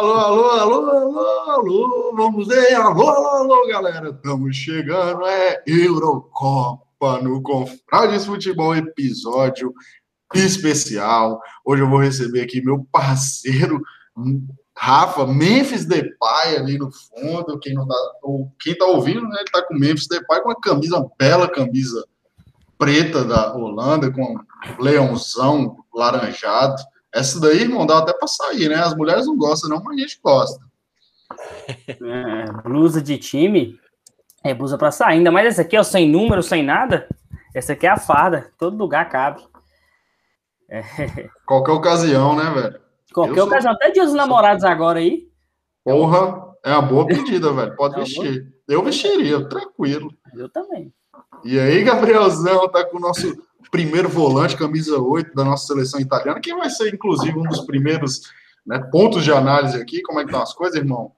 alô, alô, alô, alô, alô, vamos ver, alô, alô, alô, galera, estamos chegando, é Eurocopa no Confrades Futebol, episódio especial. Hoje eu vou receber aqui meu parceiro Rafa, Memphis Depay ali no fundo, quem não tá, quem tá ouvindo, né, ele tá com Memphis Depay com uma camisa, bela camisa preta da Holanda, com um leãozão laranjado. Essa daí, irmão, dá até para sair, né? As mulheres não gostam, não, mas a gente gosta. É, blusa de time é blusa para sair. Ainda mais essa aqui, ó, sem número, sem nada. Essa aqui é a farda, todo lugar cabe. É. Qualquer ocasião, né, velho? Qualquer ocasião, até dia dos namorados agora aí. Porra, é uma boa pedida, velho. Pode é vestir. Eu vestiria, tranquilo. Eu também. E aí, Gabrielzão, tá com o nosso primeiro volante, camisa 8 da nossa seleção italiana, que vai ser, inclusive, um dos primeiros né, pontos de análise aqui. Como é que estão as coisas, irmão?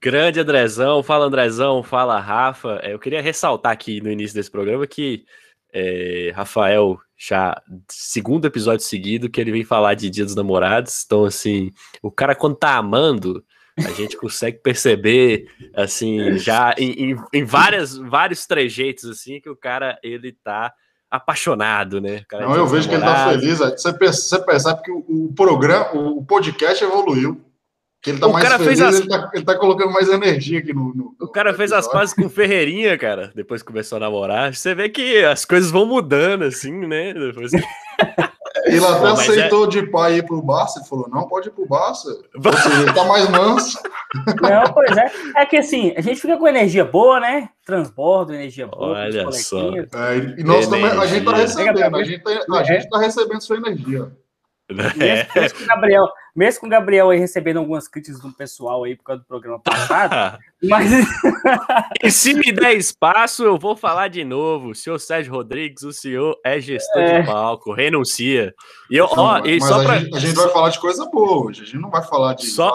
Grande Andrezão, fala Andrezão, fala Rafa. É, eu queria ressaltar aqui no início desse programa que é, Rafael já segundo episódio seguido que ele vem falar de Dia dos Namorados. Então, assim, o cara quando tá amando, a gente consegue perceber, assim, já em, em, em várias, vários trejeitos, assim, que o cara, ele tá apaixonado, né? Não, eu vejo que ele tá feliz. Você percebe, percebe que o, programa, o podcast evoluiu. Que ele tá o mais cara feliz, fez as... ele, tá, ele tá colocando mais energia aqui no. no o cara no fez as pazes com Ferreirinha, cara, depois começou a namorar. Você vê que as coisas vão mudando, assim, né? Depois... Ele até Pô, aceitou é... de pai ir pro Barça, ele falou, não, pode ir pro Barça. Seja, ele tá mais manso. Não, pois é. É que assim, a gente fica com energia boa, né? Transbordo, energia boa. Olha só. É, e nós também, a gente tá recebendo, a gente tá, a gente tá recebendo sua energia. É. Mesmo, com o Gabriel, mesmo com o Gabriel aí recebendo algumas críticas do pessoal aí por causa do programa passado, mas. e se me der espaço, eu vou falar de novo. O senhor Sérgio Rodrigues, o senhor é gestor é. de palco, renuncia. E eu, ó, e só pra... a, gente, a gente vai falar de coisa boa hoje, a gente não vai falar de só...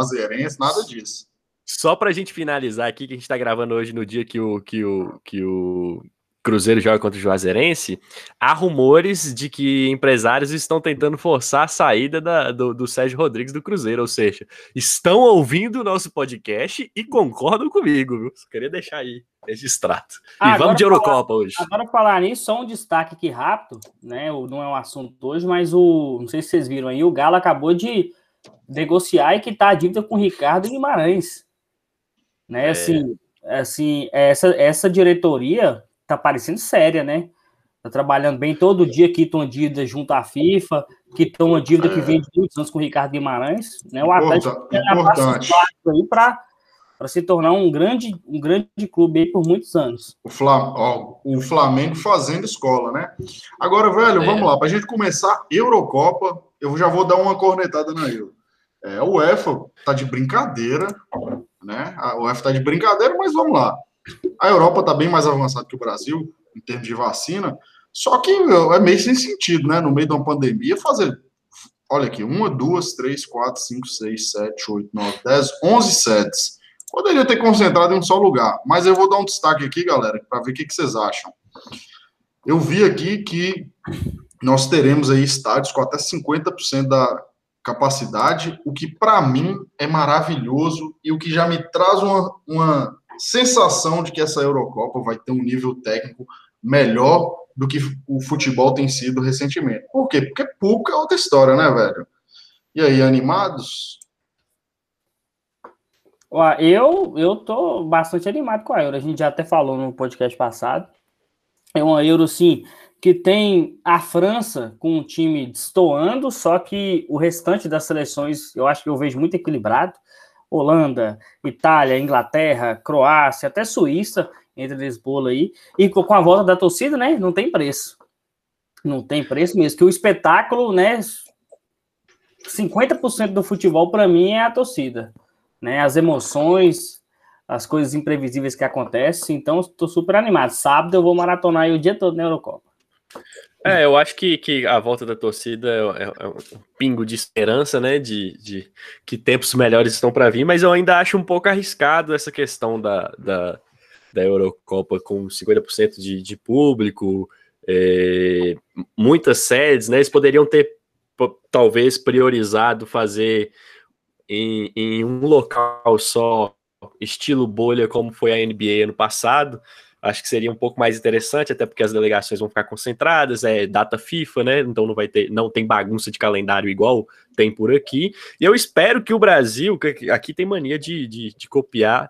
nada disso. Só para a gente finalizar aqui, que a gente está gravando hoje no dia que o, que o, que o Cruzeiro joga contra o Juazeirense, há rumores de que empresários estão tentando forçar a saída da, do, do Sérgio Rodrigues do Cruzeiro, ou seja, estão ouvindo o nosso podcast e concordam comigo, viu? Só queria deixar aí registrado. Ah, e vamos de Eurocopa falar, hoje. Agora falar nisso, só um destaque aqui rápido, né? Não é um assunto hoje, mas o não sei se vocês viram aí, o Galo acabou de negociar e quitar a dívida com o Ricardo Guimarães. Né? É. Assim, assim, essa, essa diretoria tá parecendo séria, né? Tá trabalhando bem todo dia, quita uma dívida junto à FIFA, quita uma dívida é. que vem de muitos anos com o Ricardo Guimarães, né? O Atlético importante. aí para para se tornar um grande, um grande clube aí por muitos anos. O, Flam ó, o Flamengo fazendo escola, né? Agora, velho, é. vamos lá, para a gente começar Eurocopa, eu já vou dar uma cornetada na Euro. É, o UEFA tá de brincadeira, né? A UEFA tá de brincadeira, mas vamos lá. A Europa está bem mais avançada que o Brasil em termos de vacina, só que é meio sem sentido, né? No meio de uma pandemia, fazer. Olha aqui, uma, duas, três, quatro, cinco, seis, sete, oito, nove, dez, onze sedes. Poderia ter concentrado em um só lugar, mas eu vou dar um destaque aqui, galera, para ver o que, que vocês acham. Eu vi aqui que nós teremos aí estádios com até 50% da capacidade, o que para mim é maravilhoso e o que já me traz uma, uma sensação de que essa Eurocopa vai ter um nível técnico melhor do que o futebol tem sido recentemente. Por quê? Porque público é outra história, né, velho? E aí, animados? Eu, eu tô bastante animado com a Euro. A gente já até falou no podcast passado. É uma Euro, sim, que tem a França com um time destoando, só que o restante das seleções eu acho que eu vejo muito equilibrado. Holanda, Itália, Inglaterra, Croácia, até Suíça, entre bolo aí. E com a volta da torcida, né? Não tem preço. Não tem preço mesmo. Que o espetáculo, né? 50% do futebol, para mim, é a torcida. Né? As emoções, as coisas imprevisíveis que acontecem. Então, estou super animado. Sábado eu vou maratonar o dia todo na Eurocopa. É, eu acho que, que a volta da torcida é, é, é um pingo de esperança, né? De, de que tempos melhores estão para vir, mas eu ainda acho um pouco arriscado essa questão da, da, da Eurocopa com 50% de, de público, é, muitas sedes, né? Eles poderiam ter talvez priorizado fazer em, em um local só, estilo bolha, como foi a NBA ano passado, acho que seria um pouco mais interessante, até porque as delegações vão ficar concentradas, é data FIFA, né? Então não vai ter, não tem bagunça de calendário igual tem por aqui. E eu espero que o Brasil, que aqui tem mania de, de, de copiar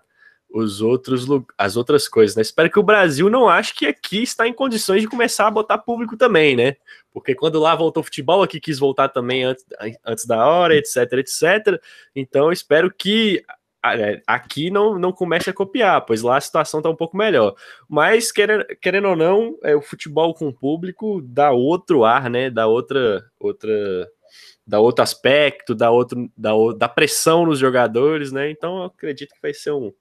os outros as outras coisas, né? Espero que o Brasil não ache que aqui está em condições de começar a botar público também, né? Porque quando lá voltou futebol, aqui quis voltar também antes, antes da hora, etc, etc. Então, espero que aqui não, não comece a copiar, pois lá a situação está um pouco melhor. Mas, querendo, querendo ou não, é, o futebol com o público dá outro ar, né? Dá outra, outra, dá outro aspecto, dá, outro, dá, dá pressão nos jogadores, né? Então, eu acredito que vai ser um,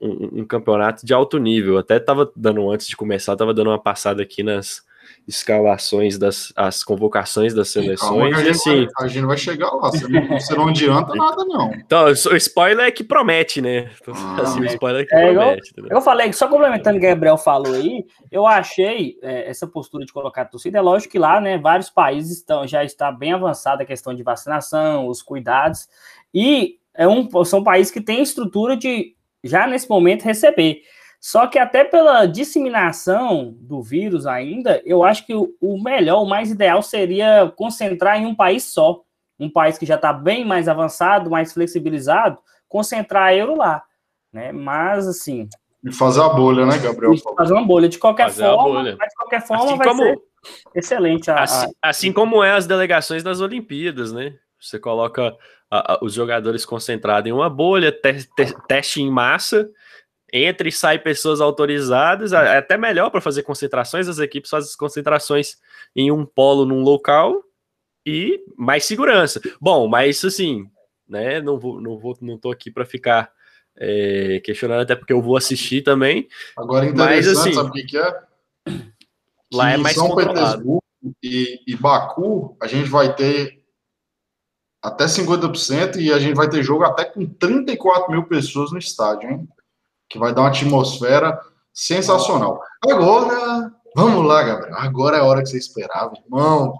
um, um campeonato de alto nível. Até estava dando, antes de começar, estava dando uma passada aqui nas, escalações das as convocações das seleções. a, gente assim, vai, a gente vai chegar lá, você não, você não adianta nada, não. Então, o spoiler é que promete, né? Ah, assim, o spoiler é que é, promete. Eu, eu falei, só complementando o que o Gabriel falou aí, eu achei é, essa postura de colocar a torcida, é lógico que lá, né, vários países estão, já está bem avançada a questão de vacinação, os cuidados, e é um, são países que têm estrutura de, já nesse momento, receber. Só que até pela disseminação do vírus ainda, eu acho que o, melhor, o mais ideal seria concentrar em um país só. Um país que já está bem mais avançado, mais flexibilizado, concentrar a euro lá. Né? Mas assim. E fazer a bolha, né, Gabriel? Fazer uma bolha. De qualquer fazer forma, mas de qualquer forma assim vai como, ser excelente. A, assim, a... assim, como é as delegações das Olimpíadas, né? Você coloca a, a, os jogadores concentrados em uma bolha, te, te, teste em massa, entra e sai pessoas autorizadas, é até melhor para fazer concentrações, as equipes fazem as concentrações em um polo num local e mais segurança. Bom, mas assim, né, não vou, não vou, não tô aqui para ficar é, questionando, até porque eu vou assistir também. Agora interessante, mas, assim, sabe o que, que é? Lá que é mais São Petersburgo e, e Baku, a gente vai ter até 50% e a gente vai ter jogo até com 34 mil pessoas no estádio, hein? Que vai dar uma atmosfera sensacional. Agora, vamos lá, Gabriel. Agora é a hora que você esperava, irmão.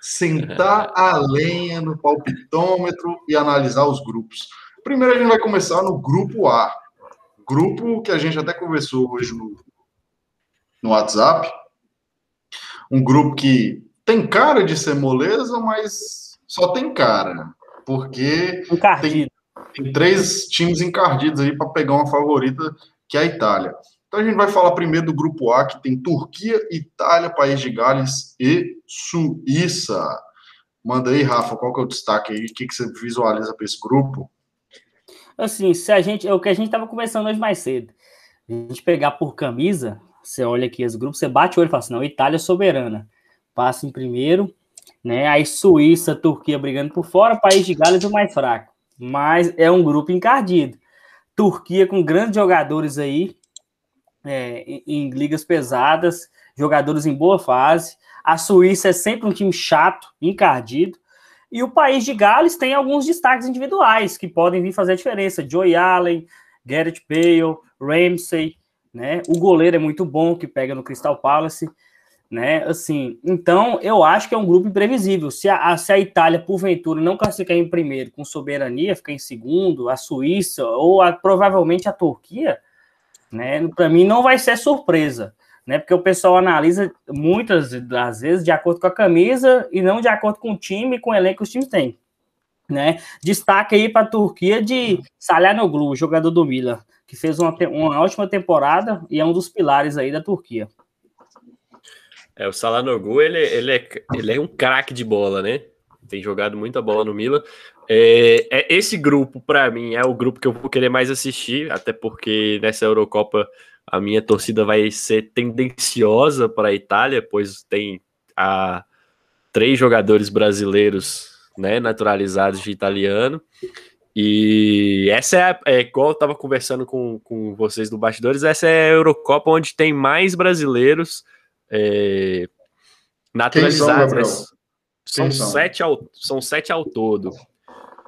Sentar a lenha no palpitômetro e analisar os grupos. Primeiro a gente vai começar no grupo A. Grupo que a gente até conversou hoje no, no WhatsApp. Um grupo que tem cara de ser moleza, mas só tem cara. Porque tem, tem três times encardidos aí para pegar uma favorita, que é a Itália. Então a gente vai falar primeiro do grupo A, que tem Turquia, Itália, País de Gales e Suíça. Manda aí, Rafa, qual que é o destaque aí? O que, que você visualiza para esse grupo? Assim, se a gente, é o que a gente estava conversando hoje mais cedo. A gente pegar por camisa, você olha aqui os grupos, você bate o olho e fala assim, não, Itália é soberana. Passa em primeiro, né? Aí Suíça, Turquia brigando por fora, País de Gales o mais fraco mas é um grupo encardido. Turquia com grandes jogadores aí, é, em, em, ligas pesadas, jogadores em boa fase. A Suíça é sempre um time chato, encardido. E o país de Gales tem alguns destaques individuais que podem vir fazer a diferença. Joey Allen, Garrett Bale, Ramsey, né? O goleiro é muito bom, que pega no Crystal Palace né? Assim, então eu acho que é um grupo imprevisível. Se a, se a Itália, porventura, não classificar em primeiro com soberania, ficar em segundo, a Suíça ou a, provavelmente a Turquia, né? Para mim não vai ser surpresa, né? Porque o pessoal analisa muitas das vezes de acordo com a camisa e não de acordo com o time e com o elenco que os times têm. Né? Destaque aí para a Turquia de Salhanoglu, jogador do Milan, que fez uma, uma ótima temporada e é um dos pilares aí da Turquia. É, o Salanogu, ele, ele, é, ele é um craque de bola, né? Tem jogado muita bola no Milan. É, é esse grupo, para mim, é o grupo que eu vou querer mais assistir, até porque nessa Eurocopa a minha torcida vai ser tendenciosa para a Itália, pois tem a, três jogadores brasileiros né, naturalizados de italiano. E essa é, é igual eu estava conversando com, com vocês do bastidores, essa é a Eurocopa onde tem mais brasileiros é, naturalizados. São, são, sete ao, são sete ao todo.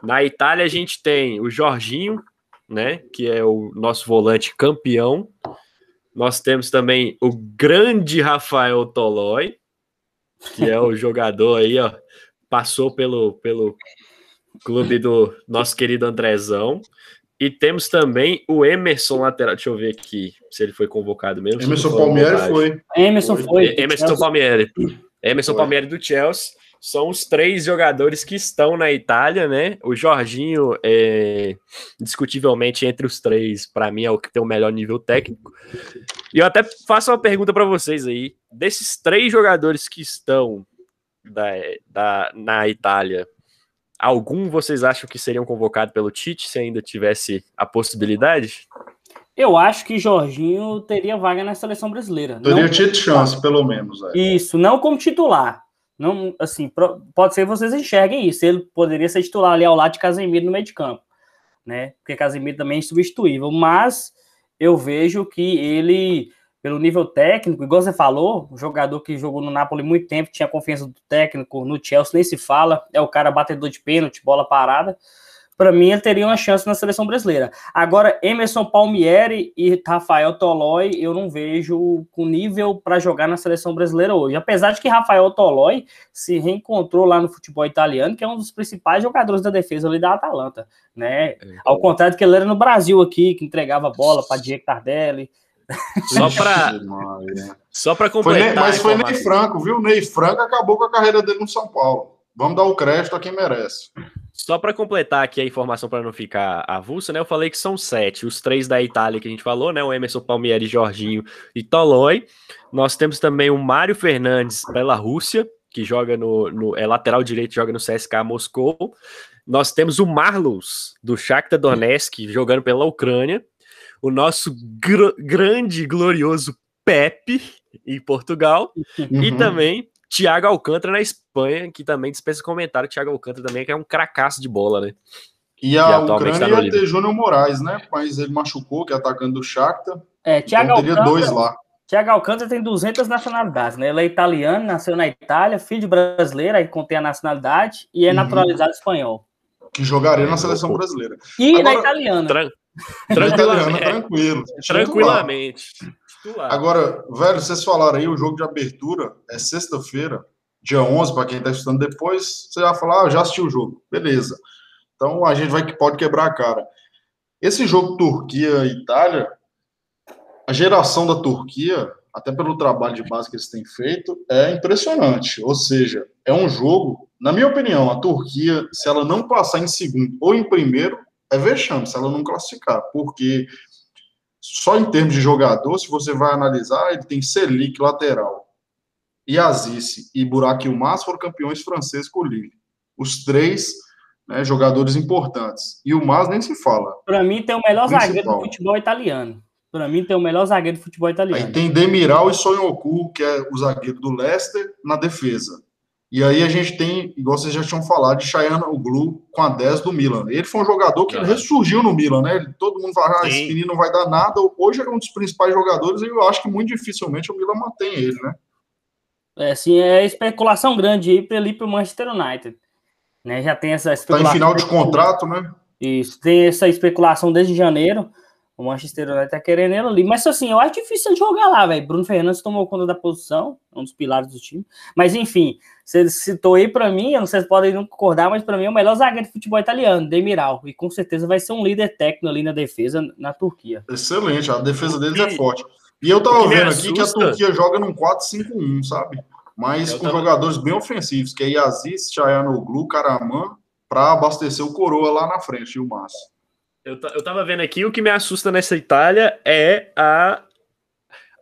Na Itália, a gente tem o Jorginho, né, que é o nosso volante campeão. Nós temos também o grande Rafael Tolói, que é o jogador aí, ó, passou pelo, pelo, clube do nosso querido Andrezão. E temos também o Emerson lateral. Deixa eu ver aqui se ele foi convocado mesmo. Emerson Palmieri foi. Emerson foi. Emerson Palmieri. Emerson Palmieri do Chelsea. São os três jogadores que estão na Itália, né? O Jorginho, é, discutivelmente, entre os três, para mim, é o que tem o melhor nível técnico. E eu até faço uma pergunta para vocês aí. Desses três jogadores que estão da, da, na Itália, algum vocês acham que seriam convocados pelo Tite se ainda tivesse a possibilidade? Eu acho que Jorginho teria vaga na seleção brasileira. Teria tido chance, pelo menos. É. Isso, não como titular. Não, assim, pode ser que vocês enxerguem isso. Ele poderia ser titular ali ao lado de Casemiro no meio de campo, né? Porque Casemiro também é insubstituível, mas eu vejo que ele, pelo nível técnico, igual você falou, um jogador que jogou no Napoli muito tempo, tinha confiança do técnico, no Chelsea nem se fala, é o cara batedor de pênalti, bola parada para mim ele teria uma chance na seleção brasileira. Agora, Emerson Palmieri e Rafael Tolói, eu não vejo com nível para jogar na seleção brasileira hoje. Apesar de que Rafael Tolói se reencontrou lá no futebol italiano, que é um dos principais jogadores da defesa ali da Atalanta, né? É. Ao contrário do que ele era no Brasil aqui, que entregava bola para Diego Tardelli. Só para só para completar. Foi mas foi Ney Franco, viu? Ney Franco acabou com a carreira dele no São Paulo. Vamos dar o crédito a quem merece. Só para completar aqui a informação para não ficar avulsa, né? Eu falei que são sete. Os três da Itália que a gente falou, né? O Emerson Palmieri, Jorginho e Toloi. Nós temos também o Mário Fernandes pela Rússia, que joga no, no é lateral direito, joga no CSK Moscou. Nós temos o Marlos do Shakhtar Donetsk jogando pela Ucrânia. O nosso gr grande glorioso Pepe em Portugal uhum. e também Thiago Alcântara na Espanha, que também dispensa comentário. Thiago Alcântara também que é um cracaço de bola, né? E a Ucrânia tá ia ter Júnior Moraes, né? Mas ele machucou, que é atacando do Shakhtar. É, Thiago então teria Alcântara, dois lá. Thiago Alcântara tem 200 nacionalidades, né? Ele é italiano, nasceu na Itália, filho de brasileira, aí contém a nacionalidade, e é uhum. naturalizado espanhol. Que jogaria na seleção brasileira. E Agora, na italiana. Tran tranquilamente. tranquilo. Tranquilamente. Agora, velho, vocês falaram aí, o jogo de abertura é sexta-feira, dia 11, para quem está estudando depois, você vai falar, ah, já assistiu o jogo. Beleza. Então a gente vai que pode quebrar a cara. Esse jogo Turquia Itália, a geração da Turquia, até pelo trabalho de base que eles têm feito, é impressionante. Ou seja, é um jogo, na minha opinião, a Turquia, se ela não passar em segundo ou em primeiro, é vexame se ela não classificar, porque só em termos de jogador, se você vai analisar, ele tem Selic lateral, e Aziz e Burak Yilmaz foram campeões franceses com o Lille. Os três né, jogadores importantes. E o Mas nem se fala. Para mim, tem o melhor principal. zagueiro do futebol italiano. Para mim, tem o melhor zagueiro do futebol italiano. Aí tem Demiral e Sonhoku, que é o zagueiro do Leicester, na defesa. E aí a gente tem, igual vocês já tinham falado, de Chayana Oglu com a 10 do Milan. Ele foi um jogador que ressurgiu no Milan, né? Ele, todo mundo fala, ah, esse menino não vai dar nada. Hoje é um dos principais jogadores e eu acho que muito dificilmente o Milan mantém ele, né? É, sim, é especulação grande aí para ele ir para o Manchester United. Né? Já tem essa especulação. Está em final de contrato, né? Isso, tem essa especulação desde janeiro. O Manchester United tá querendo ele ali. Mas assim, eu acho difícil ele jogar lá, velho. Bruno Fernandes tomou conta da posição, é um dos pilares do time. Mas enfim, você citou aí para mim, eu não sei se podem não concordar, mas para mim é o melhor zagueiro de futebol italiano, Demiral. E com certeza vai ser um líder técnico ali na defesa na Turquia. Excelente, a defesa deles é forte. E eu tava vendo aqui que a Turquia joga num 4-5-1, sabe? Mas eu com tava... jogadores bem ofensivos, que é Yazis, Chayanoglu, Karaman, para abastecer o Coroa lá na frente, e o Márcio. Eu, eu tava vendo aqui, o que me assusta nessa Itália é a,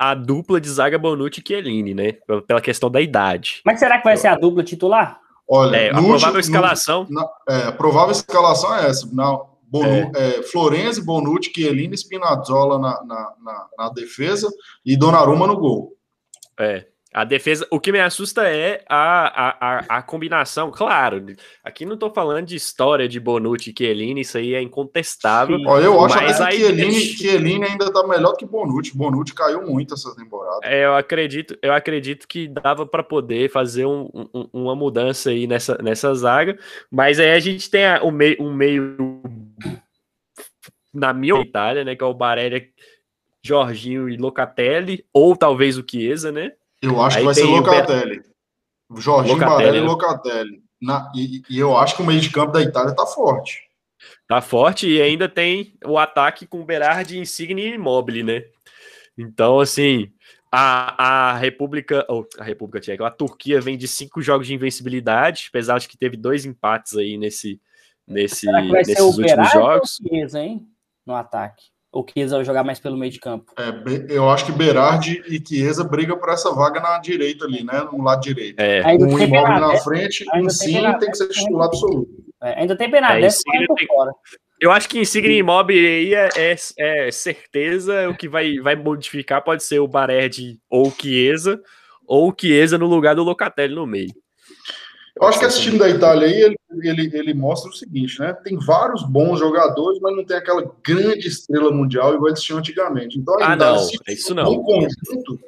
a dupla de zaga Bonucci e Chiellini, né? Pela questão da idade. Mas será que vai ser a dupla titular? Olha, é, a provável escalação. No, é, a provável escalação é essa. Na, Bonu, é. É, Florenzi, Bonucci, Chiellini, Spinazzola na, na, na, na defesa e Donnarumma no gol. É. A defesa, o que me assusta é a, a, a, combinação. Claro, aqui não estou falando de história de Bonucci e Chiellini, isso aí é incontestável. Olha, eu acho mas que Chiellini, Chiellini ainda está melhor que Bonucci. Bonucci caiu muito essa temporada. É, eu acredito, eu acredito que dava para poder fazer um, um, uma mudança aí nessa, nessa zaga, mas aí a gente tem a, o meio, um meio na minha Itália, né, que é o Barella, Jorginho e Locatelli, ou talvez o Chiesa, né? Eu acho Aí que vai ser Locatelli. Jorginho, Locatelli, Barella e? Locatelli. na, e, e, eu acho que o meio de campo da Itália tá forte. Tá forte e ainda tem o ataque com Berardi, Insigne e Immobile, né? Então, assim, a, a República, oh, a República Tcheca, a Turquia vem de cinco jogos de invencibilidade, apesar de que teve dois empates aí nesse, nesse, nesses últimos jogos. Chiesa, hein? No ataque. Ou Chiesa vai jogar mais pelo meio de campo? É, eu acho que Berardi e Chiesa brigam por essa vaga na direita ali, né? No lado direito. É. Um imóvel na frente, um sim tem que ser titular absoluto. É, ainda tem Bernadette é, tem... fora. Eu acho que Insigne Immobile aí é, é, é, certeza o que vai, vai modificar pode ser o Baredi ou o Chiesa, ou o Chiesa no lugar do Locatelli no meio. Eu acho que esse time da Itália aí, ele, ele, ele, mostra o seguinte, né? Tem vários bons jogadores, mas não tem aquela grande estrela mundial igual eles tinham antigamente. Então, a ah, Itália, não, é isso não. No conjunto,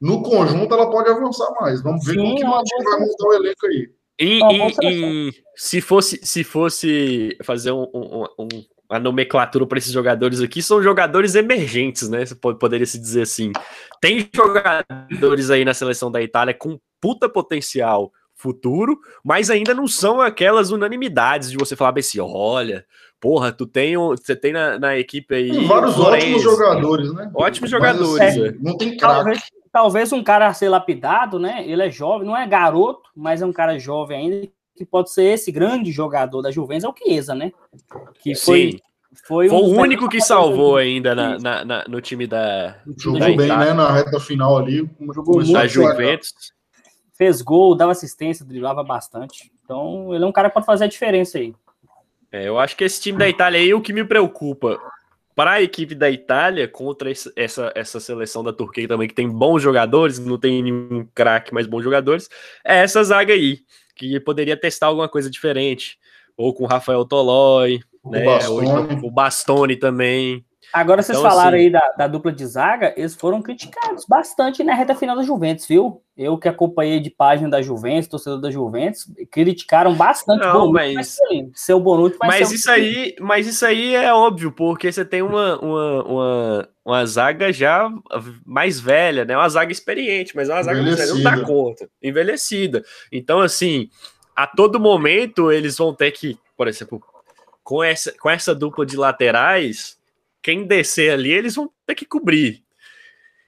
no conjunto, ela pode avançar mais. Vamos ver Sim, como que o time vai montar o elenco aí. E, e, e, se fosse se fosse fazer um, um, um, uma nomenclatura para esses jogadores aqui, são jogadores emergentes, né? Você poderia se dizer assim. Tem jogadores aí na seleção da Itália com puta potencial futuro, mas ainda não são aquelas unanimidades de você falar assim, olha, porra, tu tem você tem na, na equipe aí tem vários ótimos jogadores, né? Ótimos mas, jogadores. Assim, é. Não tem craque. Talvez, talvez um cara a ser lapidado, né? Ele é jovem, não é garoto, mas é um cara jovem ainda que pode ser esse grande jogador da Juventus é o Chiesa, né? Que foi Sim. Foi, foi um o único que salvou ainda na, na, na, no time da. Jogou da bem, né? Na reta final ali. Jogou muito. Da Juventus fez gol, dava assistência, driblava bastante. Então, ele é um cara que pode fazer a diferença aí. É, eu acho que esse time da Itália aí, o que me preocupa para a equipe da Itália contra essa, essa seleção da Turquia também, que tem bons jogadores, não tem nenhum craque, mas bons jogadores, é essa zaga aí, que poderia testar alguma coisa diferente. Ou com o Rafael Tolói, o né? Bastoni. Ou o Bastoni também. Agora vocês então, falaram assim, aí da, da, dupla de zaga, eles foram criticados bastante na reta final da Juventus, viu? Eu que acompanhei de página da Juventus, torcedor da Juventus, criticaram bastante não, Bonucci, mas seu Bonucci vai mas isso aí, mas isso aí é óbvio, porque você tem uma, uma, uma, uma zaga já mais velha, né? Uma zaga experiente, mas é uma zaga velha, não dá conta, envelhecida. Então, assim, a todo momento eles vão ter que, por exemplo, com essa, com essa dupla de laterais, quem descer ali, eles vão ter que cobrir.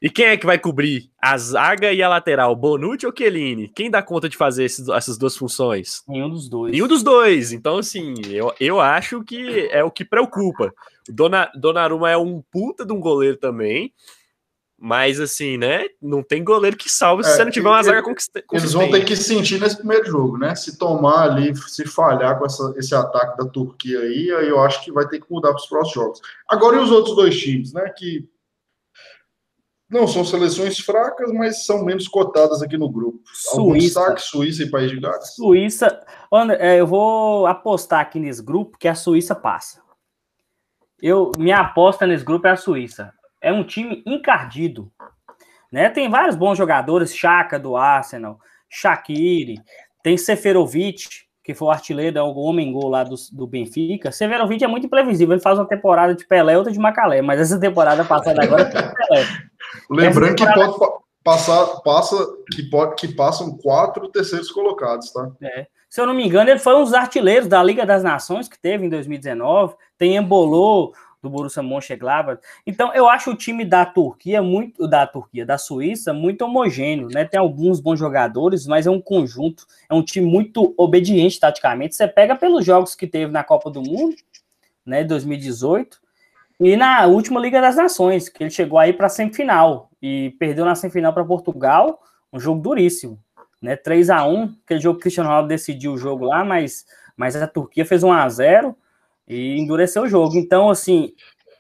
E quem é que vai cobrir? A zaga e a lateral, Bonucci ou Chiellini? Quem dá conta de fazer esses, essas duas funções? Nenhum dos dois. Nenhum dos dois. Então, assim, eu, eu acho que é o que preocupa. Dona, Donnarumma é um puta de um goleiro também, mas, assim, né? Não tem goleiro que salve se é, você não tiver uma zaga consistente. Eles vão ter que sentir nesse primeiro jogo, né? Se tomar ali, se falhar com essa, esse ataque da Turquia aí, aí eu acho que vai ter que mudar para os próximos jogos. Agora, e os outros dois times, né? Que não são seleções fracas, mas são menos cotadas aqui no grupo. Suíça. Suíça e País de Gales? Suíça. É, eu vou apostar aqui nesse grupo que a Suíça passa. Eu, minha aposta nesse grupo é a Suíça é um time encardido. Né? Tem vários bons jogadores, Chaka do Arsenal, Shaqiri, tem Seferovic, que foi o artilheiro, é o homem-gol lá do, do Benfica. Seferovic é muito imprevisível, ele faz uma temporada de Pelé, outra de Macalé, mas essa temporada passada agora é Pelé. Lembrando temporada... que pode passar, passa, que, pode, que passam quatro terceiros colocados, tá? É. Se eu não me engano, ele foi um dos artilheiros da Liga das Nações que teve em 2019, tem embolou do Borussia Mönchengladbach. Então, eu acho o time da Turquia muito da Turquia, da Suíça muito homogêneo, né? Tem alguns bons jogadores, mas é um conjunto, é um time muito obediente taticamente. Você pega pelos jogos que teve na Copa do Mundo, né, 2018, e na última Liga das Nações, que ele chegou aí para semifinal e perdeu na semifinal para Portugal, um jogo duríssimo, né? 3 a 1, aquele jogo que o Cristiano Ronaldo decidiu o jogo lá, mas mas a Turquia fez 1 a 0 e endureceu o jogo. Então, assim,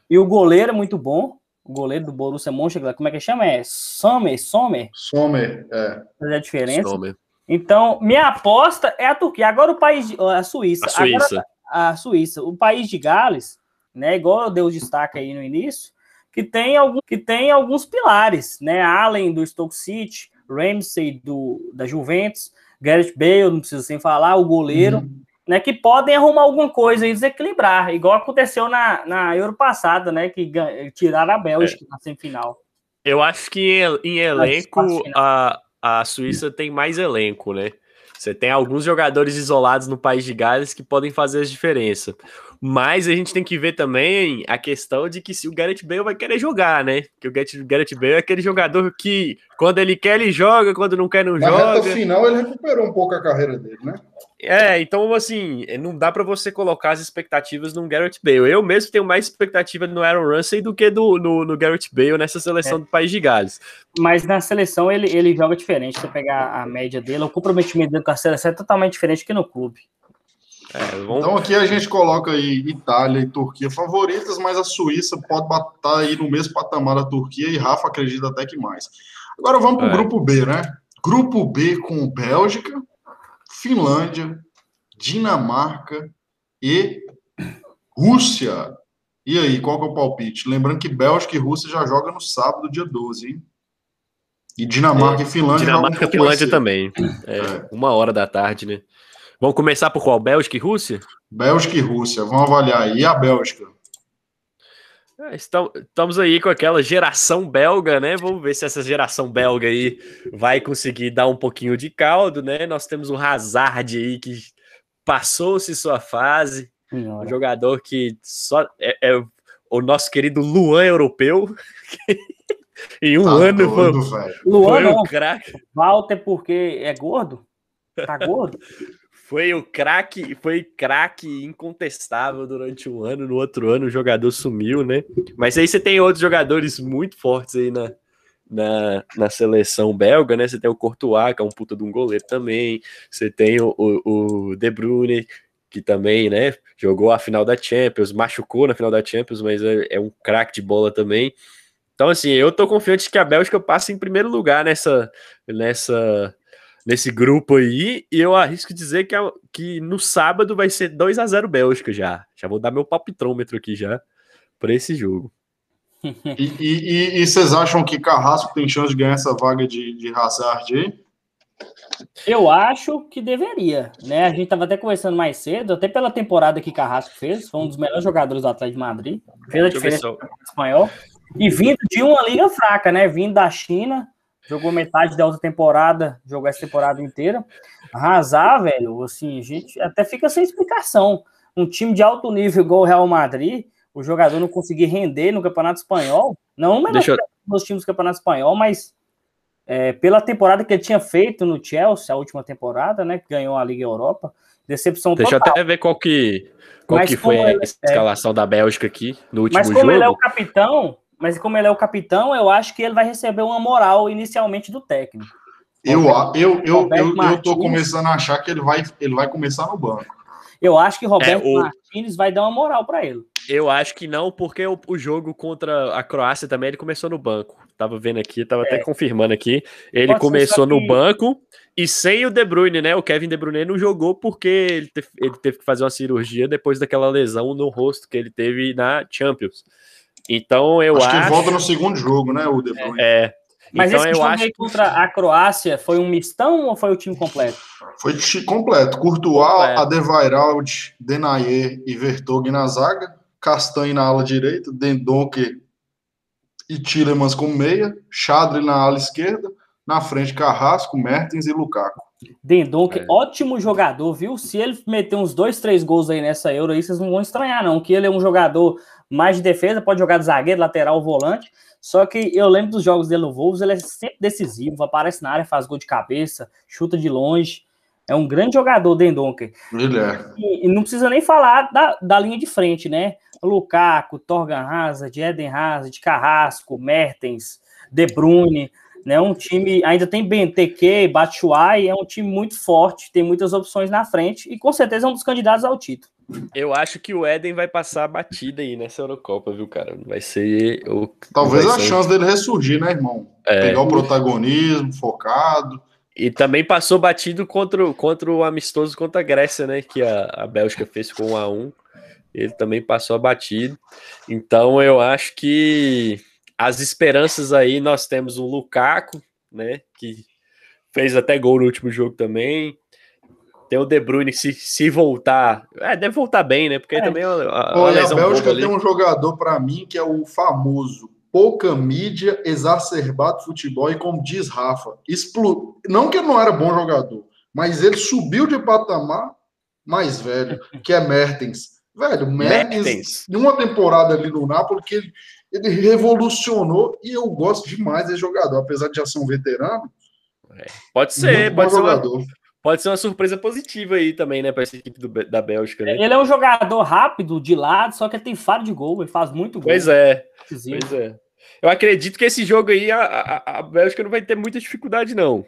e o goleiro é muito bom. O goleiro do Borussia Mönchengladbach, como é que chama? É Sommer, Sommer? Sommer, é. Fazer a diferença. Sommer. Então, minha aposta é a Turquia. Agora o país, de, a Suíça. A Suíça. Agora, a Suíça. O país de Gales, né, igual eu dei o destaque aí no início, que tem, algum, que tem alguns pilares, né? Allen do Stoke City, Ramsey do, da Juventus, Gareth Bale, não precisa sem falar, o goleiro. Uhum né, que podem arrumar alguma coisa e desequilibrar, igual aconteceu na, na Euro passada, né, que tiraram a Bélgica é. na semifinal. Eu acho que em, em elenco a, a Suíça tem mais elenco, né? Você tem alguns jogadores isolados no país de Gales que podem fazer a diferença. Mas a gente tem que ver também a questão de que se o Gareth Bale vai querer jogar, né? Que o Gareth Bale é aquele jogador que, quando ele quer, ele joga, quando não quer, não Na joga. Na reta final, ele recuperou um pouco a carreira dele, né? É, então, assim, não dá para você colocar as expectativas no Gareth Bale. Eu mesmo tenho mais expectativa no Aaron Ramsey do que do, no, no Gareth Bale nessa seleção é. do País de Gales. Mas na seleção ele, ele joga diferente. Se você pegar a média dele, o comprometimento dele com a seleção é totalmente diferente que no clube. É, vamos... Então aqui a gente coloca aí Itália e Turquia favoritas, mas a Suíça pode estar aí no mesmo patamar da Turquia e Rafa acredita até que mais. Agora vamos para o é. grupo B, né? Grupo B com Bélgica, Finlândia, Dinamarca e Rússia. E aí, qual que é o palpite? Lembrando que Bélgica e Rússia já jogam no sábado, dia 12, hein? E Dinamarca é, e Finlândia. Dinamarca e Finlândia também. É, é, uma hora da tarde, né? Vamos começar por qual? Bélgica e Rússia? Bélgica e Rússia. Vamos avaliar aí. E a Bélgica? É, estamos aí com aquela geração belga, né? Vamos ver se essa geração belga aí vai conseguir dar um pouquinho de caldo, né? Nós temos o Hazard aí que passou-se sua fase, Senhora. um jogador que só é, é, o nosso querido Luan europeu. em um tá ano doido, foi, Luan foi um craque. Walter porque é gordo? Tá gordo? Foi o craque, foi craque incontestável durante um ano, no outro ano o jogador sumiu, né? Mas aí você tem outros jogadores muito fortes aí na, na, na seleção belga, né? Você tem o Courtois, que é um puta de um goleiro também. Você tem o, o, o De Bruyne, que também, né, jogou a final da Champions, machucou na final da Champions, mas é, é um craque de bola também. Então, assim, eu tô confiante que a Bélgica passe em primeiro lugar nessa, nessa nesse grupo aí, e eu arrisco dizer que, que no sábado vai ser 2 a 0 Bélgica já. Já vou dar meu palpitrômetro aqui já para esse jogo. e, e, e, vocês acham que Carrasco tem chance de ganhar essa vaga de, de Hazard aí? Eu acho que deveria, né? A gente estava até conversando mais cedo, até pela temporada que Carrasco fez, foi um dos melhores jogadores do Atlético de Madrid, fez a diferença no espanhol, e vindo de uma liga fraca, né? Vindo da China, jogou metade da outra temporada, jogou essa temporada inteira. Arrasar, velho, assim, a gente até fica sem explicação. Um time de alto nível igual o Real Madrid, o jogador não conseguir render no Campeonato Espanhol, não melhor eu... nos times do Campeonato Espanhol, mas é, pela temporada que ele tinha feito no Chelsea, a última temporada, né, que ganhou a Liga Europa, decepção Deixa total. Deixa eu até ver qual que, qual que foi a é- escalação é... da Bélgica aqui no último jogo. Mas como jogo. ele é o capitão, mas como ele é o capitão, eu acho que ele vai receber uma moral inicialmente do técnico. Eu, eu, eu, eu, eu tô começando a achar que ele vai, ele vai começar no banco. Eu acho que Roberto é, o... Martins vai dar uma moral para ele. Eu acho que não, porque o, o, jogo contra a Croácia também ele começou no banco. Tava vendo aqui, tava é. até confirmando aqui. Ele Pode começou no banco e sem o De Bruyne, né? O Kevin De Bruyne não jogou porque ele, teve, ele teve que fazer uma cirurgia depois daquela lesão no rosto que ele teve na Champions. Então eu acho, acho... que volta no segundo jogo, né, o De Bruyne. É. Mas então, esse jogo acho... aí contra a Croácia foi um mistão ou foi o time completo? Foi completo. Courtois, completo. Adevairald, Denayer e Vertonghen na zaga, Castanho na ala direita, Dendonque e Tillemans como meia, Chadri na ala esquerda, na frente Carrasco, Mertens e Lukaku. Dendonque, é. ótimo jogador, viu? Se ele meter uns dois, três gols aí nessa Euro aí, vocês não vão estranhar não, que ele é um jogador mais de defesa, pode jogar de zagueiro, lateral, volante. Só que eu lembro dos jogos dele no Wolves, ele é sempre decisivo, aparece na área, faz gol de cabeça, chuta de longe. É um grande jogador, Dendonker. Ele é. E, e, não precisa nem falar da, da linha de frente, né? Lukaku, Torgan Hazard, Eden Hazard, Carrasco, Mertens, De Bruyne, né? Um time, ainda tem Benteke, Batshuayi, é um time muito forte, tem muitas opções na frente e com certeza é um dos candidatos ao título. Eu acho que o Eden vai passar a batida aí nessa Eurocopa, viu, cara? Vai ser. O... Talvez vai a ser... chance dele ressurgir, né, irmão? É... Pegar o protagonismo, focado. E também passou batido contra, contra o amistoso contra a Grécia, né? Que a, a Bélgica fez com 1 a 1 Ele também passou batido. Então eu acho que as esperanças aí nós temos o Lukaku, né? Que fez até gol no último jogo também. Tem o De Bruyne, se, se voltar. É, deve voltar bem, né? Porque é. também. A, a, Olha, a Bélgica tem um jogador para mim que é o famoso pouca mídia, exacerbado futebol e como diz Rafa, não que ele não era bom jogador, mas ele subiu de patamar mais velho, que é Mertens. Velho, Mertens, Mertens. em uma temporada ali no Napoli, que ele, ele revolucionou e eu gosto demais desse jogador, apesar de já ser um veterano. É, pode ser, pode ser, uma, pode ser uma surpresa positiva aí também, né, para essa equipe do, da Bélgica. Né? Ele é um jogador rápido de lado, só que ele tem faro de gol, ele faz muito gol. Pois é, pois é. Eu acredito que esse jogo aí a, a, a Bélgica não vai ter muita dificuldade, não.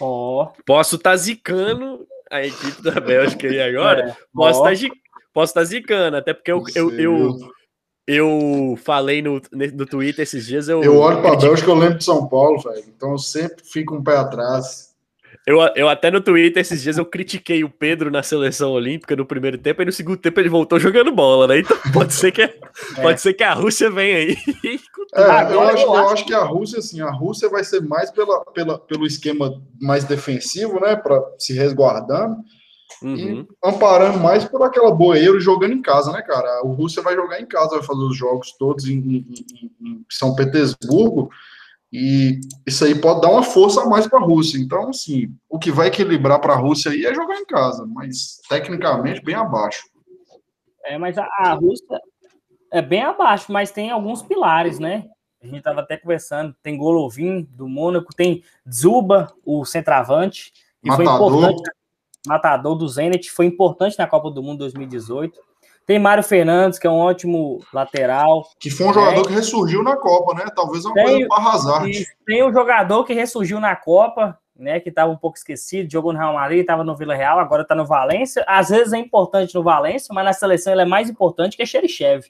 Oh. Posso estar tá zicando a equipe da Bélgica aí agora. É. Posso estar tá, posso tá zicando, até porque eu, eu, eu, eu, falei no, no Twitter esses dias. Eu, eu olho para a Bélgica, eu lembro de São Paulo, velho. Então eu sempre fico um pé atrás. Eu, eu até no Twitter esses dias eu critiquei o Pedro na seleção olímpica no primeiro tempo e no segundo tempo ele voltou jogando bola, né? Então pode ser que, é. pode ser que a Rússia venha aí. É, eu, acho, eu acho que a Rússia, assim, a Rússia vai ser mais pela, pela, pelo esquema mais defensivo, né? Para se resguardando. Uhum. E amparando mais por aquela boa euro jogando em casa, né, cara? O Rússia vai jogar em casa, vai fazer os jogos todos em, em, em São Petersburgo. E isso aí pode dar uma força a mais para a Rússia. Então, assim, o que vai equilibrar para a Rússia aí é jogar em casa, mas tecnicamente bem abaixo. É, mas a, a Rússia é bem abaixo, mas tem alguns pilares, né? A gente estava até conversando. Tem Golovin do Mônaco, tem Zuba, o centroavante, que matador. foi importante. Matador do Zenit, foi importante na Copa do Mundo 2018. Tem Mário Fernandes, que é um ótimo lateral. Que foi um jogador que ressurgiu na Copa, né? Talvez uma tem, coisa para Hazard. Tem um jogador que ressurgiu na Copa, né? Que estava um pouco esquecido, jogou no Real Madrid, estava no Vila Real, agora está no Valência. Às vezes é importante no Valência, mas na seleção ele é mais importante que a Xerichev.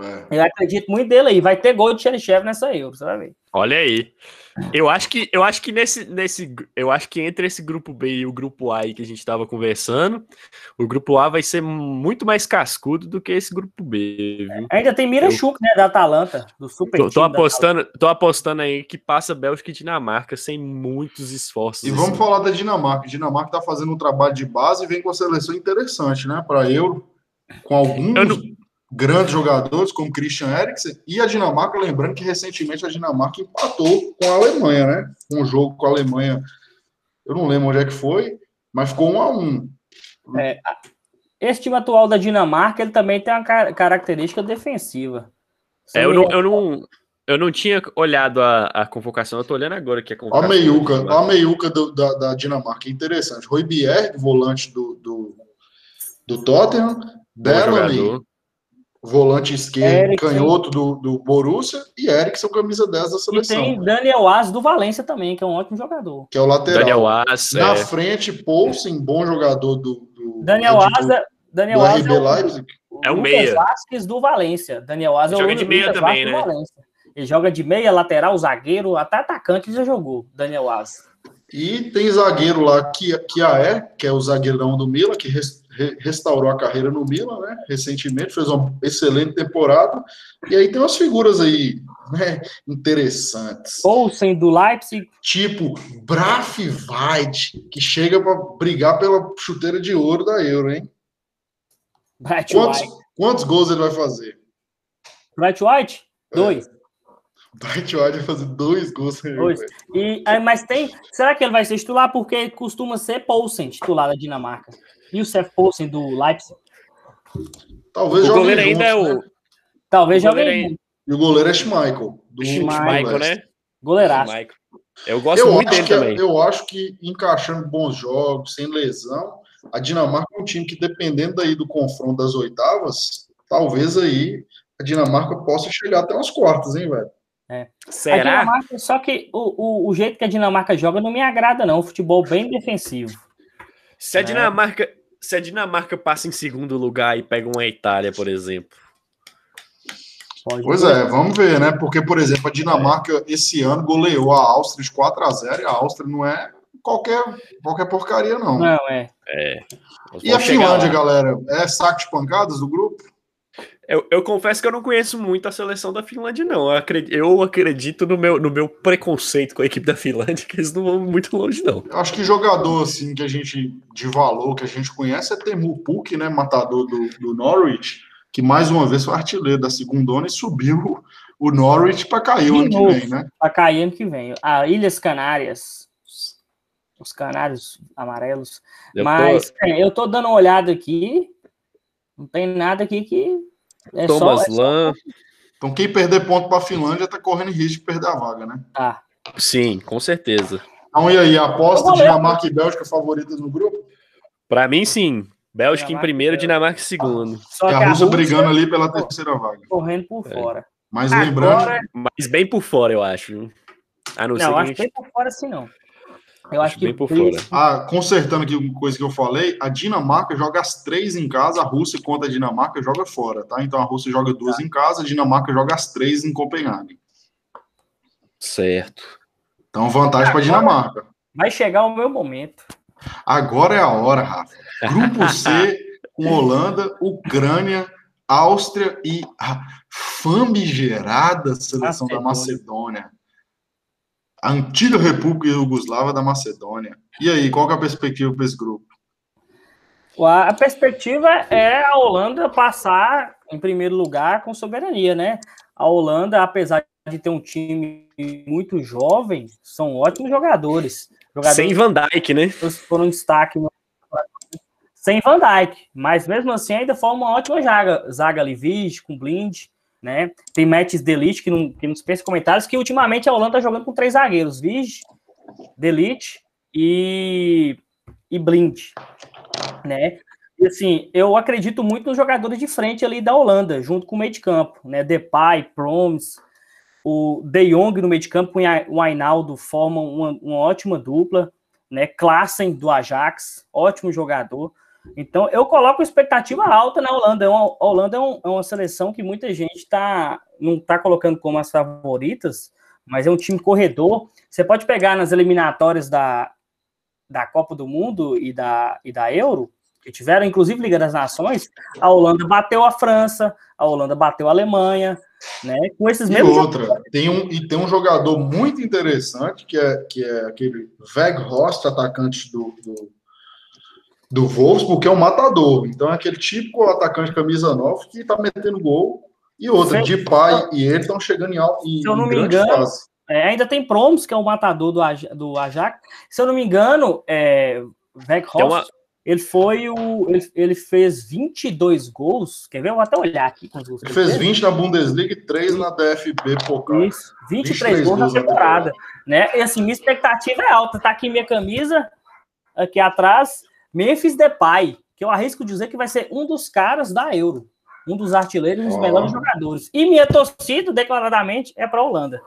É. Eu acredito muito dele aí. Vai ter gol de Xerichev nessa Euro, você vai ver. Olha aí. Eu acho que eu acho que nesse, nesse eu acho que entre esse grupo B e o grupo A aí que a gente estava conversando, o grupo A vai ser muito mais cascudo do que esse grupo B, viu? Ainda tem Mirachuk, eu... né, da Atalanta, do Super tô, tô apostando, tô apostando aí que passa Bélgica e Dinamarca sem muitos esforços. E assim. vamos falar da Dinamarca. A Dinamarca tá fazendo um trabalho de base e vem com a seleção interessante, né, para Euro, com alguns não grandes jogadores como Christian Eriksen e a Dinamarca, lembrando que recentemente a Dinamarca empatou com a Alemanha, né? Um jogo com a Alemanha, eu não lembro onde é que foi, mas ficou um a um. É, esse time atual da Dinamarca, ele também tem uma característica defensiva. É, eu, não, eu, não, eu não tinha olhado a, a convocação, eu tô olhando agora aqui a convocação. A meiuca, a meiuca do, da, da Dinamarca, interessante. Rui Bier, volante do, do, do Tottenham, Bellamy, volante esquerdo, canhoto do, do Borussia, e Eriksen, camisa 10 da seleção. E tem Daniel As do Valência também, que é um ótimo jogador. Que é o lateral. Daniel As, Na é. frente, Poulsen, bom jogador do, do Daniel As, é, Daniel do As é o, Leipzig. é o meia. Vasquez do Valência. Daniel As é o joga de meia também, né? Ele joga de meia, lateral, zagueiro, até atacante ele já jogou, Daniel As. E tem zagueiro lá, que, que é, que é o zagueirão do Mila, que restaurou a carreira no Milan, né? Recentemente, fez uma excelente temporada. E aí tem umas figuras aí, né? Interessantes. Olsen do Leipzig. Tipo, Braf Weid, que chega para brigar pela chuteira de ouro da Euro, hein? Bright quantos, White. quantos gols ele vai fazer? Bright White? É. Dois. É. White vai fazer dois gols. Dois. E, mas tem. Será que ele vai ser titular? Porque costuma ser Poulsen titular da Dinamarca. E o Seth Poulsen do Leipzig? Talvez o goleiro ainda é o. Né? Talvez jogue ainda. E o goleiro é Schmeichel. Do Schmeichel, né? Goleiraço. Eu gosto eu muito dele que, é- também. Eu acho que encaixando bons jogos, sem lesão, a Dinamarca é um time que, dependendo aí do confronto das oitavas, talvez aí a Dinamarca possa chegar até umas quartas, hein, velho? É. Será? só que o, o, o, jeito que a Dinamarca joga não me agrada, não. O futebol bem defensivo. Se a Dinamarca, se a Dinamarca passa em segundo lugar e pega uma Itália, por exemplo. Pode pois ver. é, vamos ver, né? Porque, por exemplo, a Dinamarca é. esse ano goleou a Áustria de 4 a 0 e a Áustria não é qualquer, qualquer porcaria, não. Não, é. é. E a Finlândia, galera? É saco de pancadas do grupo? Eu, eu, confesso que eu não conheço muito a seleção da Finlândia, não. Eu acredito, eu acredito no, meu, no meu preconceito com a equipe da Finlândia, que eles não vão muito longe, não. Eu acho que jogador, assim, que a gente, de valor, que a gente conhece é Temu Puk, né, matador do, do Norwich, que mais uma vez foi artilheiro da segunda e subiu o Norwich para cair o ano que vem, né? Para cair ano que vem. A Ilhas Canárias. os canários amarelos. Eu Mas tô... É, eu tô dando uma olhada aqui, não tem nada aqui que. É Thomas só, é Só... Então, quem perder ponto para a Finlândia está correndo risco de perder a vaga, né? Tá. Sim, com certeza. Então, e aí, aposta Dinamarca e Bélgica favoritas no grupo? Para mim, sim. Bélgica Dinamarca, em primeiro, Dinamarca em segundo. Só que a, Rússia, brigando ali pela terceira vaga. Correndo por é. fora. Mas lembrando. Agora... Mas bem por fora, eu acho. A não, não acho gente... bem por fora assim não. Eu acho, acho que por fora. Ah, consertando aqui uma coisa que eu falei, a Dinamarca joga as três em casa, a Rússia contra a Dinamarca joga fora, tá? Então a Rússia joga duas tá. em casa, a Dinamarca joga as três em Copenhague. Certo. Então vantagem para a Dinamarca. Vai chegar o meu momento. Agora é a hora, Rafa. Grupo C com Holanda, Ucrânia, Áustria e a famigerada seleção Macedônia. da Macedônia a antiga República Iugoslava da Macedônia. E aí, qual é a perspectiva para esse grupo? A perspectiva é a Holanda passar em primeiro lugar com soberania, né? A Holanda, apesar de ter um time muito jovem, são ótimos jogadores. jogadores Sem Van Dijk, né? Foram um destaque. Sem Van Dijk, mas mesmo assim ainda foi uma ótima zaga, zaga ali, com Blind, né? Tem matches de que não, que não dispensa comentários, que ultimamente a Holanda tá jogando com três zagueiros, Vige, Delite e, e Blind, né? E assim, eu acredito muito nos jogadores de frente ali da Holanda, junto com o meio de campo, né? Depay, Promes, o De Jong no meio de campo o Ainaldo formam uma, uma ótima dupla, né? Klassen do Ajax, ótimo jogador. Então, eu coloco expectativa alta na Holanda. É a Holanda é, um, é uma seleção que muita gente tá, não está colocando como as favoritas, mas é um time corredor. Você pode pegar nas eliminatórias da, da Copa do Mundo e da, e da Euro, que tiveram, inclusive, Liga das Nações, a Holanda bateu a França, a Holanda bateu a Alemanha, né? Com esses e mesmos. outra, tem um, e tem um jogador muito interessante, que é, que é aquele Weghorst, atacante do, do do Wolfsburg, que é um matador. Então é aquele típico atacante camisa 9 que tá metendo gol. E outra, de pai e ele estão chegando em, alto, em, Se eu não me engano, é, ainda tem Proms, que é o matador do, do Ajax. Se eu não me engano, é, Weghorst, uma... ele foi o. Ele, ele, fez 22 gols. Quer ver? Eu vou até olhar aqui. Gols ele fez 20 na Bundesliga e 3 na DFB Pokal. Isso, 23, 23 gols na temporada. Né? E assim, minha expectativa é alta. Tá aqui minha camisa, aqui atrás. Memphis Depay, que eu arrisco dizer que vai ser um dos caras da Euro, um dos artilheiros, um dos oh. melhores jogadores. E minha torcida, declaradamente, é para a Holanda.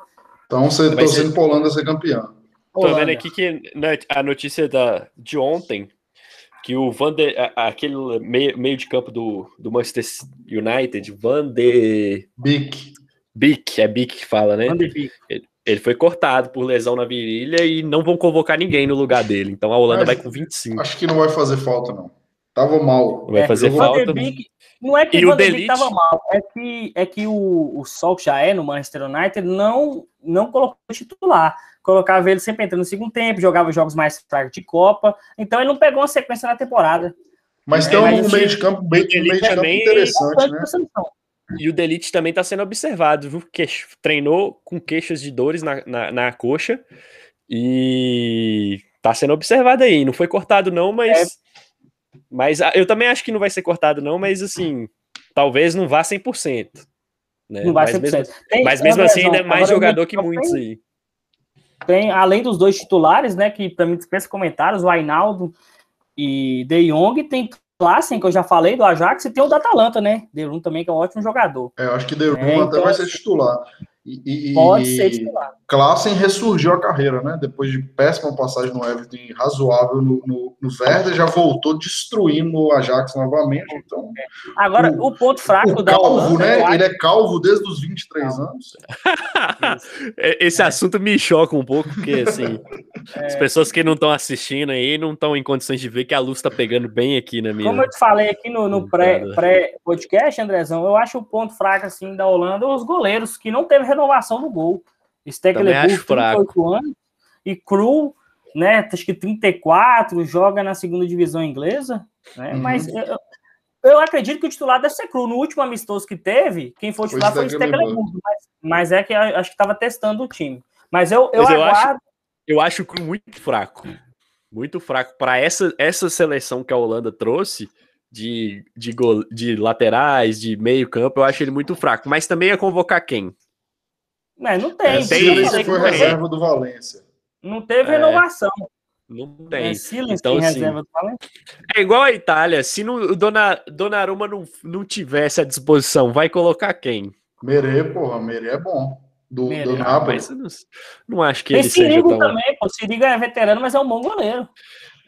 Então você está torcendo ser... para a Holanda ser campeã. Tô vendo aqui que né, a notícia da, de ontem, que o Van de, aquele meio, meio de campo do, do Manchester United, Van de... Beek. Beek, é Beek que fala, né? Van de Beek. Ele, ele foi cortado por lesão na virilha e não vão convocar ninguém no lugar dele. Então a Holanda vai com 25. Acho que não vai fazer falta, não. Tava mal. Não vai é, fazer falta. não é que e o Van tava mal, é que, é que o, o Sol já é no Manchester United não, não colocou titular. Colocava ele sempre entrando no segundo tempo, jogava jogos mais fracos de Copa. Então ele não pegou uma sequência na temporada. Mas é, tem um meio de campo bem, meio de campo interessante, né? E o Delite também está sendo observado, viu? Que treinou com queixas de dores na, na, na coxa e está sendo observado aí. Não foi cortado, não, mas. É. Mas eu também acho que não vai ser cortado, não, mas assim, talvez não vá 100%. Né? Não vai 100%. Mas mesmo, tem, mas mesmo assim, ainda é mais jogador que muitos tem, aí. Tem, além dos dois titulares, né, que para mim dispensa comentários, o Ainaldo e De Jong, tem Klassen, que eu já falei, do Ajax, e tem o da Atalanta, né? Derun também, que é um ótimo jogador. É, eu acho que Derun é, até então, vai ser titular. E, e, Pode ser titular. Klassen ressurgiu a carreira, né? Depois de péssima passagem no Everton, razoável no, no, no Verde, já voltou destruindo o Ajax novamente. Então, Agora, o, o ponto fraco o da calvo, Holanda, né? Ele é calvo desde os 23 anos. É, esse assunto me choca um pouco, porque assim, é... as pessoas que não estão assistindo aí não estão em condições de ver que a luz está pegando bem aqui na minha. Como eu te falei aqui no, no pré-podcast, pré Andrezão, eu acho o ponto fraco assim da Holanda os goleiros que não teve renovação no gol. Stecklenburg, 38 anos, e Cru, né, acho que 34, joga na segunda divisão inglesa, né, uhum. mas eu, eu, acredito que o titular deve ser Cru. No último amistoso que teve, quem foi titular foi o Stecklenburg, mas, mas é que acho que estava testando o time. Mas eu, eu mas aguardo... Eu acho, eu acho o Cru muito fraco. Muito fraco. Para essa, essa seleção que a Holanda trouxe, de, de, gol, de laterais, de meio campo, eu acho ele muito fraco. Mas também ia convocar quem? Mas não tem. É, tem foi reserva do Valência. Não teve é, renovação. Não tem. É, então, assim, reserva do Valência. É igual a Itália. Se não, o Dona, Donnarumma não, não tivesse à disposição, vai colocar quem? Merê, porra. Merê é bom. Do, do Napoli. Não, não, acho que Tem ele Sirigo seja tão... também, pô. Sirigo é veterano, mas é um bom goleiro.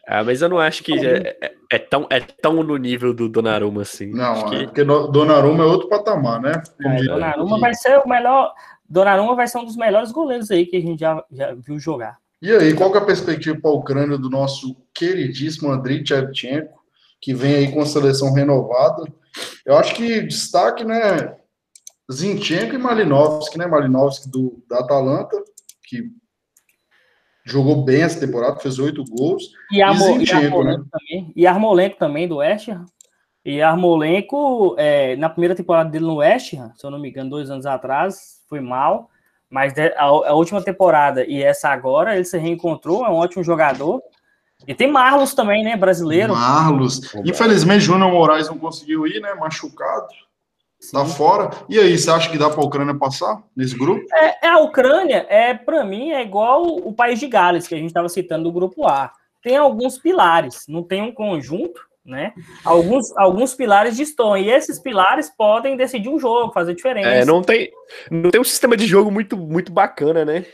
Ah, mas eu não acho que é, é, é, tão, é tão no nível do Donnarumma assim. Não, acho é que... porque Donnarumma é outro patamar, né? É, Donnarumma vai ser o melhor. Donnarumma vai ser um dos melhores goleiros aí que a gente já, já viu jogar. E aí, qual que é a perspectiva para a Ucrânia do nosso queridíssimo Andriy Shevchenko, que vem aí com a seleção renovada? Eu acho que destaque, né? Zinchenko e Malinovski, né? Malinovski do, da Atalanta, que jogou bem essa temporada, fez oito gols. E, Armo, e, Zinchenko, né? Também, e Armolenko também, do West Ham. E Armolenko, é, na primeira temporada dele no West Ham, se eu não me engano, dois anos atrás, foi mal. Mas a, a última temporada e essa agora, ele se reencontrou, é um ótimo jogador. E tem Marlos também, né, brasileiro. Marlos. Infelizmente, Júnior Moraes não conseguiu ir, né, machucado. Tá fora. E aí, você acha que dá para a Ucrânia passar nesse grupo? É, é a Ucrânia, é para mim, é igual o país de Gales, que a gente estava citando do grupo A. Tem alguns pilares, não tem um conjunto, né? Alguns, alguns pilares destoam, e esses pilares podem decidir um jogo, fazer diferença. É, não tem, não tem um sistema de jogo muito, muito bacana, né?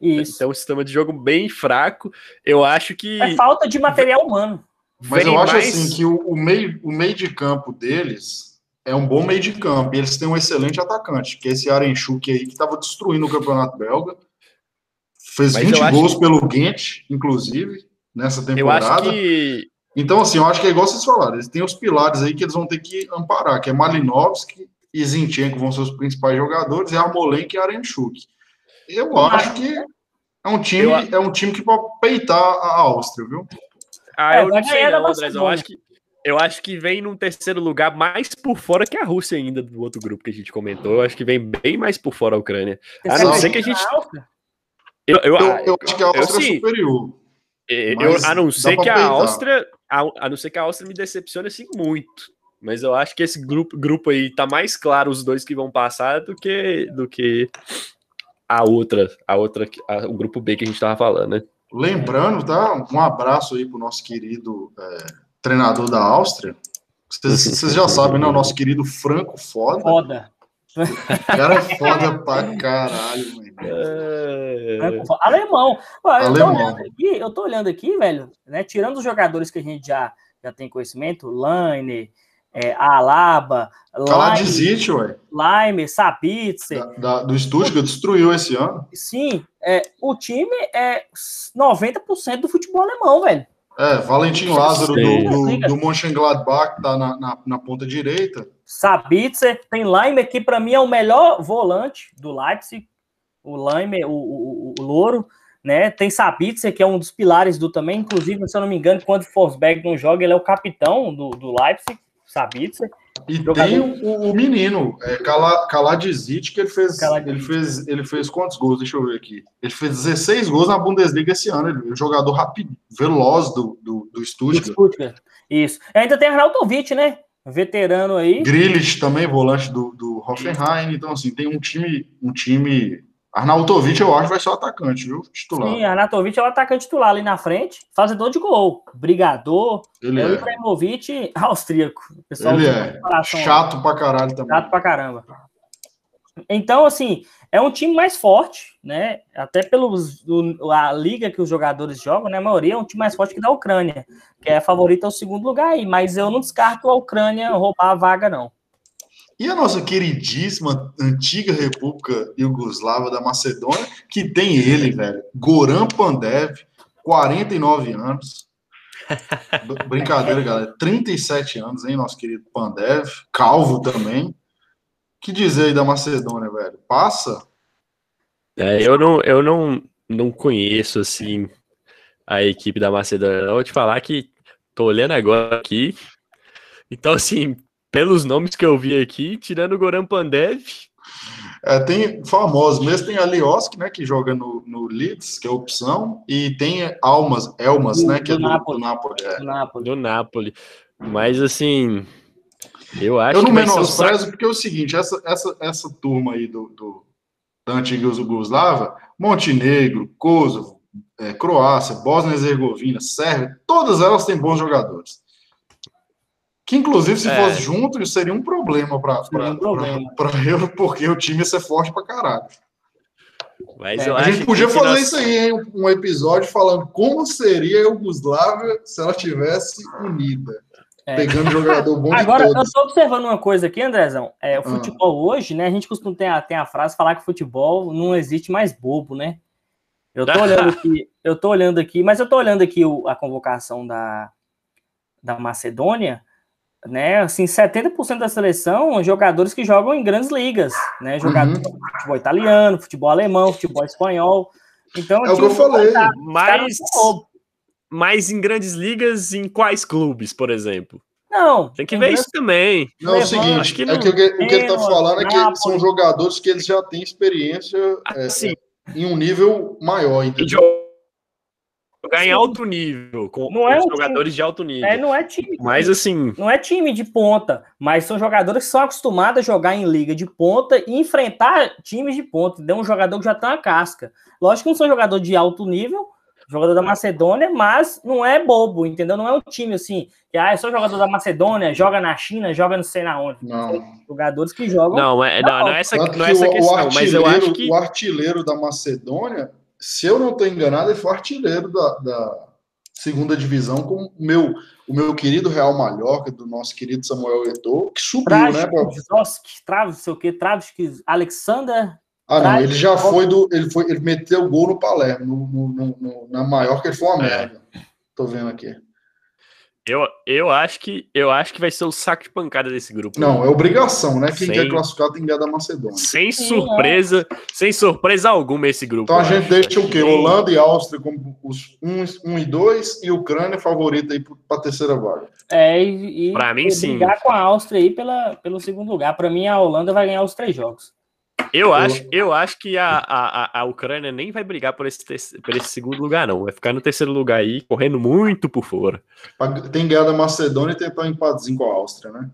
Isso. Tem um sistema de jogo bem fraco. Eu acho que. É falta de material humano. Mas eu acho mais... assim que o, o, meio, o meio de campo deles é um bom meio de campo. E eles têm um excelente atacante, que é esse Arenchuk aí, que estava destruindo o campeonato belga. Fez Mas 20 gols pelo Ghent, inclusive, nessa temporada. Eu acho que... Então, assim, eu acho que é igual vocês falaram. Eles têm os pilares aí que eles vão ter que amparar, que é Malinovski e Zinchenko vão ser os principais jogadores, e Armolenko e Arenchuk. Eu acho que é um time, eu... é um time que pode peitar a Áustria, viu? Ah, eu é, não sei não, André. Eu acho que eu acho que vem num terceiro lugar mais por fora que a Rússia ainda do outro grupo que a gente comentou. Eu acho que vem bem mais por fora a Ucrânia. A não ser que a gente. Eu, eu, eu, eu acho que a Áustria é superior. Eu, a não ser que a Áustria. A, a, não ser que a Áustria me decepcione assim muito. Mas eu acho que esse grupo, grupo aí tá mais claro os dois que vão passar do que, do que a outra, a outra, a, o grupo B que a gente tava falando, né? Lembrando, tá? Um abraço aí pro nosso querido. É treinador da Áustria. Vocês, já sabem, né? O nosso querido Franco Foda. Foda. O cara é foda pra caralho, mano. É... Alemão. Ué, eu, Tô aqui, eu tô olhando aqui, velho, né? Tirando os jogadores que a gente já, já tem conhecimento, Laine, é, Alaba, Kaladzit, ué. Lime, Sabitzer. Da, da, do Stuttgart destruiu esse ano. Sim, é, o time é 90% do futebol alemão, velho. É, Valentim Lázaro do, do, do Mönchengladbach tá na, na, na, ponta direita. Sabitzer, tem Leimer, que para mim é o melhor volante do Leipzig. O Leimer, o, o, o, Louro, né? Tem Sabitzer, que é um dos pilares do também. Inclusive, se eu não me engano, quando o Forsberg não joga, ele é o capitão do, do Leipzig, Sabitzer. E Jogador... tem o, o, menino, é, que ele fez, ele fez. Ele fez quantos gols? Deixa eu ver aqui. Ele fez 16 gols na Bundesliga esse ano. Ele é um jogador rápido, veloz do, do, do Stuttgart. Stuttgart. Isso. Ainda tem Arnautovic, né? Veterano aí. Grilich também, volante do, do Hoffenheim. Então, assim, tem um time, um time Arnautovic, eu acho, vai ser o atacante, viu? Titular. Sim, Arnautovic é o atacante titular ali na frente, fazedor de gol, brigador. Ele é o Ibrahimovic austríaco. Pessoal Ele é chato pra caralho também. Chato pra caramba. Então, assim, é um time mais forte, né? Até pelos a liga que os jogadores jogam, né? A maioria é um time mais forte que da Ucrânia, que é favorita ao segundo lugar aí. Mas eu não descarto a Ucrânia roubar a vaga, não. E a nossa queridíssima antiga República Iugoslava da Macedônia, que tem ele, velho, Goran Pandev, 49 anos. Brincadeira, galera. 37 anos, hein, nosso querido Pandev. Calvo também. Que dizer aí da Macedônia, velho? Passa? É, eu não, eu não, não conheço, assim, a equipe da Macedônia. Eu vou te falar que tô olhando agora aqui. Então, assim, pelos nomes que eu vi aqui, tirando o Goran Pandev. É, tem famosos mesmo, tem a Lioski, né, que joga no, no Leeds, que é opção, e tem Almas, Elmas, do, né, que do é do, do Napoli. É. Do Napoli. Do Napoli. Mas assim, eu acho eu não menosprezo, porque é o seguinte, essa, essa, essa turma aí do, do, da antiga Yugoslava, Montenegro, Kosovo, é, Croácia, Bósnia e Herzegovina, Sérvia, todas elas têm bons jogadores. Que inclusive, se é. fosse junto, seria um problema para um eu, porque o time ia ser forte para caralho. Mas é, a gente podia fazer nós... isso aí, hein? um episódio falando como seria a Yugoslávia se ela tivesse unida. É. Pegando jogador bom Agora, eu estou observando uma coisa aqui, Andrezão. É, o ah. futebol ah. hoje, né? A gente costuma ter a, ter a frase falar que o futebol não existe mais bobo, né? Eu tô olhando aqui, eu tô olhando aqui, mas eu tô olhando aqui o, a convocação da, da Macedônia, né? Assim, 70% da seleção jogadores que jogam em grandes ligas, né? Jogadores uhum. futebol italiano, futebol alemão, futebol espanhol. Então, é o que eu falei. Tá, mas, mas em grandes ligas, em quais clubes, por exemplo? Não. Tem que ver isso também. Não, é o seguinte, que não, é que, o que ele está falando é que são jogadores que eles já têm experiência assim, é, em um nível maior, entendeu? Jogar em alto nível, com, não é jogadores time, de alto nível. É, não é time. Mas assim. Não é time de ponta, mas são jogadores que são acostumados a jogar em liga de ponta e enfrentar times de ponta. Entendeu? Um jogador que já tem uma casca. Lógico que não são jogador de alto nível, jogador da Macedônia, mas não é bobo, entendeu? Não é um time assim, que ah, é só jogador da Macedônia, joga na China, joga não sei na onde. Não. jogadores que jogam. Não, é, não, não é essa, não é essa questão, mas eu acho que. O artilheiro da Macedônia se eu não estou enganado, ele foi artilheiro da, da, segunda divisão com o meu, o meu querido Real Mallorca, do nosso querido Samuel Eto'o, que subiu, Travis, né? Pra... Travis, sei o que, Travis, Alexander. Ah, não, ele já foi do. Ele, foi, ele meteu gol no Palermo, no, no, no, na Mallorca, ele foi uma é. merda. Tô vendo aqui. Eu, eu, acho que, eu acho que vai ser o saco de pancada desse grupo. Não, é obrigação, né? Quem sem, quer classificar tem que ganhar da Macedônia. Sem surpresa, sem surpresa alguma esse grupo. Então a gente deixa o quê? Holanda e Áustria como os 1 um, um e 2 e Ucrânia favorita aí para a terceira vaga. É, e, e para mim sim. Brigar com a Áustria aí pela, pelo segundo lugar. Para mim a Holanda vai ganhar os três jogos. Eu acho, eu acho que a, a, a Ucrânia nem vai brigar por esse, por esse segundo lugar, não. Vai ficar no terceiro lugar aí, correndo muito por fora. Tem guerra da Macedônia e tentar um empatezinho com a Áustria, né?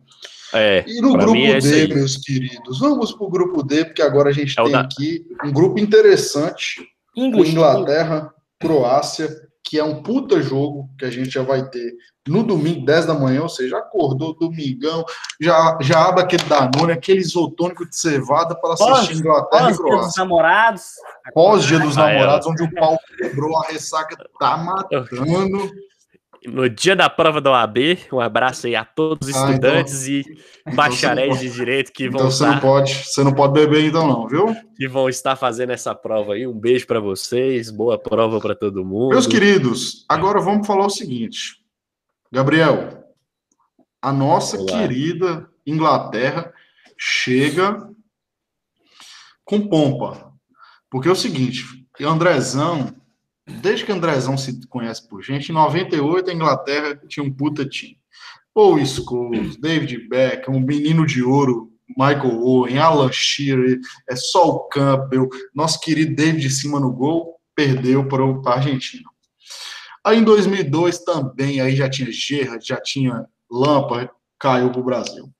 É, e no grupo é D, meus queridos, vamos para o grupo D, porque agora a gente é tem da... aqui um grupo interessante: English, Inglaterra, Croácia, que é um puta jogo que a gente já vai ter no domingo, 10 da manhã, ou seja, acordou domingão, já, já abre aquele Danone, aquele isotônico de cevada para assistir Inglaterra pós e Croácia. Pós-dia dos namorados. Pós-dia dos ah, namorados, é. onde o pau quebrou, a ressaca tá matando. No dia da prova da OAB, um abraço aí a todos os ah, estudantes então, e então bacharéis então de direito que vão então estar... Você não, pode, você não pode beber então não, viu? Que vão estar fazendo essa prova aí. Um beijo para vocês, boa prova para todo mundo. Meus queridos, agora vamos falar o seguinte. Gabriel, a nossa Olá. querida Inglaterra chega com pompa. Porque é o seguinte, Andrezão desde que Andrezão se conhece por gente, em 98 a Inglaterra tinha um puta time. Paul Scholes, David Beckham, um menino de ouro, Michael Owen, Alan Shearer, é só o Campbell, nosso querido David de cima no gol, perdeu para o Argentina. Aí em 2002 também, aí já tinha Gerrard, já tinha Lampa, caiu para o Brasil.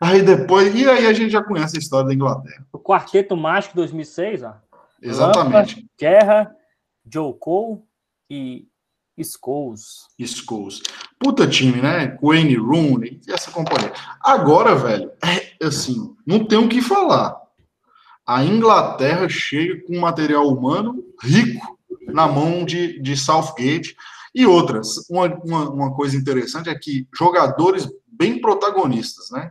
Aí depois, e aí a gente já conhece a história da Inglaterra. O Quarteto Mágico 2006, ó. Exatamente. Lampa, Guerra, Joe Cole e Scholes. Scholes. Puta time, né? Wayne Rooney e essa companhia. Agora, velho, é assim, não tem o que falar. A Inglaterra chega com material humano rico na mão de, de Southgate e outras. Uma, uma, uma coisa interessante é que jogadores bem protagonistas, né?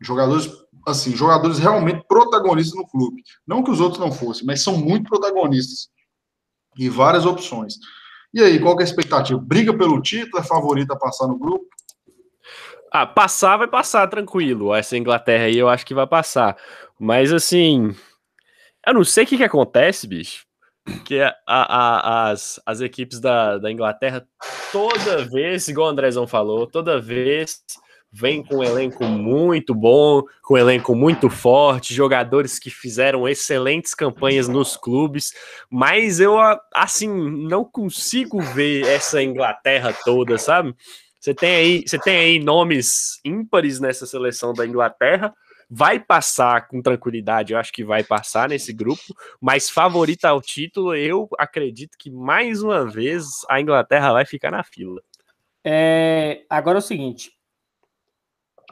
Jogadores assim, jogadores realmente protagonistas no clube. Não que os outros não fossem, mas são muito protagonistas e várias opções. E aí, qual é a expectativa? Briga pelo título? É favorita a passar no grupo? Ah, passar vai passar tranquilo. Essa Inglaterra aí eu acho que vai passar. Mas assim, eu não sei o que, que acontece, bicho. Que a, a, as, as equipes da, da Inglaterra, toda vez, igual o Andrezão falou, toda vez vem com um elenco muito bom, com um elenco muito forte, jogadores que fizeram excelentes campanhas nos clubes, mas eu, assim, não consigo ver essa Inglaterra toda, sabe? Você tem aí, você tem aí nomes ímpares nessa seleção da Inglaterra, vai passar com tranquilidade, eu acho que vai passar nesse grupo, mas favorita ao título, eu acredito que mais uma vez a Inglaterra vai ficar na fila. É, agora é o seguinte,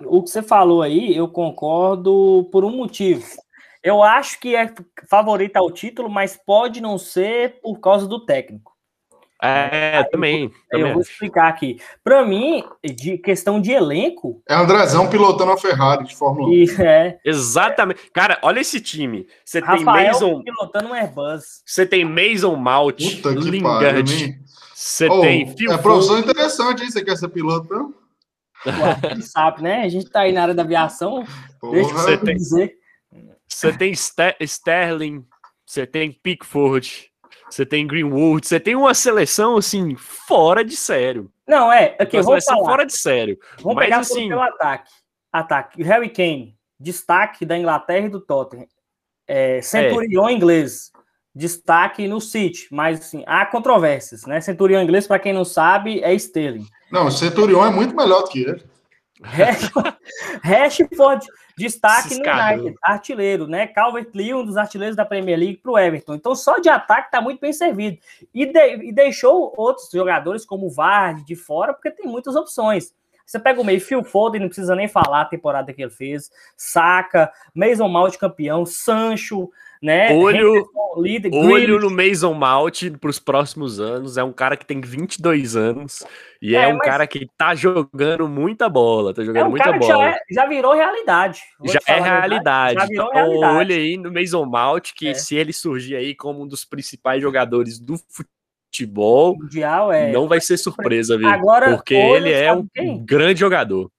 o que você falou aí, eu concordo por um motivo. Eu acho que é favorita ao título, mas pode não ser por causa do técnico. É, também. Eu, também vou explicar aqui. Para mim, de questão de elenco. É Andrezão pilotando a Ferrari de Fórmula 1. E, é. Exatamente. Cara, olha esse time. Você tem Rafael Mason. pilotando um Airbus. Você tem Mason Mount, Puta que Lingard. pariu, Você Ô, tem Phil É profissão interessante, hein? Você quer ser piloto, não? Ué, quem sabe, né? A gente tá aí na área da aviação. Deixa. Você eu tem- dizer. Você tem Ste- Sterling, você tem Pickford, você tem Greenwood, você tem uma seleção assim fora de sério. Não, é. Aqui, uma vamos seleção falar. fora de sério. Vamos Mas, pegar assim- pelo ataque. Ataque. Harry Kane, destaque da Inglaterra e do Tottenham. É, Centurião inglês, destaque no City. Mas assim, há controvérsias, né? Centurião inglês, para quem não sabe, é Sterling. Não, o Centurion é muito melhor do que ele. Rashford, destaque no. United, artilheiro, né? Calvert-Lewin, um dos artilheiros da Premier League para o Everton. Então, só de ataque tá muito bem servido. E, de- e deixou outros jogadores como o Vardy de fora, porque tem muitas opções. Você pega o meio, Phil Foden, não precisa nem falar a temporada que ele fez, Saka, Mason Mount campeão, Sancho, né? Olho- líder, Olho no Mason Mount para os próximos anos. É um cara que tem 22 anos e é, É, um cara que tá jogando muita bola, tá É jogando um muita bola. já, é- já virou realidade. Já é realidade. Já virou Então, realidade. olha aí no Mason Mount, que É. se ele surgir aí como um dos principais jogadores do futebol, Mundial é. não vai ser surpresa, viu? Agora, Porque ele é um quem? grande jogador.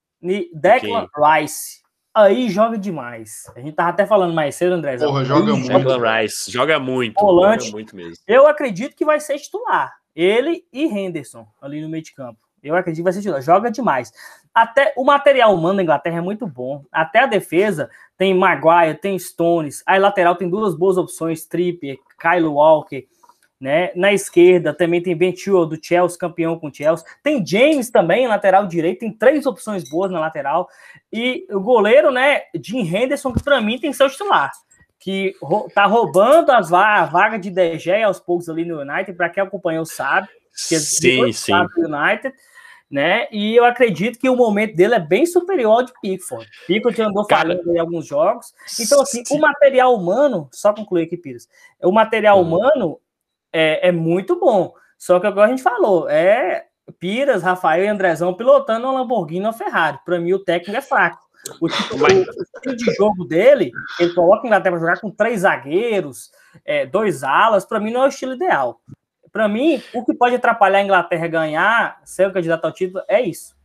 Declan Rice. Aí joga demais. A gente tava até falando mais cedo, André. Porra, joga muito. Declan Rice joga muito, Volante. joga muito mesmo. Eu acredito que vai ser titular. Ele e Henderson ali no meio de campo. Eu acredito que vai ser titular. Joga demais. Até o material humano da Inglaterra é muito bom. Até a defesa tem Maguire, tem Stones. Aí lateral tem duas boas opções: Trippier, Kyle Walker. Né? Na esquerda também tem Ben Chilwell do Chelsea, campeão com o Chelsea. Tem James também, lateral direito. Tem três opções boas na lateral. E o goleiro, né? Jim Henderson, que para mim tem que ser o titular que tá roubando as va a vaga de De Gea aos poucos ali no United, para quem acompanhou sabe, que Sim, sim. sabe do United, né? E eu acredito que o momento dele é bem superior ao de Pickford. Pickford andou Cara, falhando em alguns jogos. Então, assim, sim. o material humano, só concluir aqui, Pires, o material Uhum. humano é, é muito bom. Só que agora a gente falou, é Piras, Rafael e Andrezão pilotando uma Lamborghini ou uma Ferrari. Para mim, o técnico é fraco. O, tipo, Mas- de jogo dele, ele coloca o Inglaterra para jogar com três zagueiros, é, dois alas, para mim não é o estilo ideal. Para mim, o que pode atrapalhar a Inglaterra ganhar, ser o candidato ao título, é isso.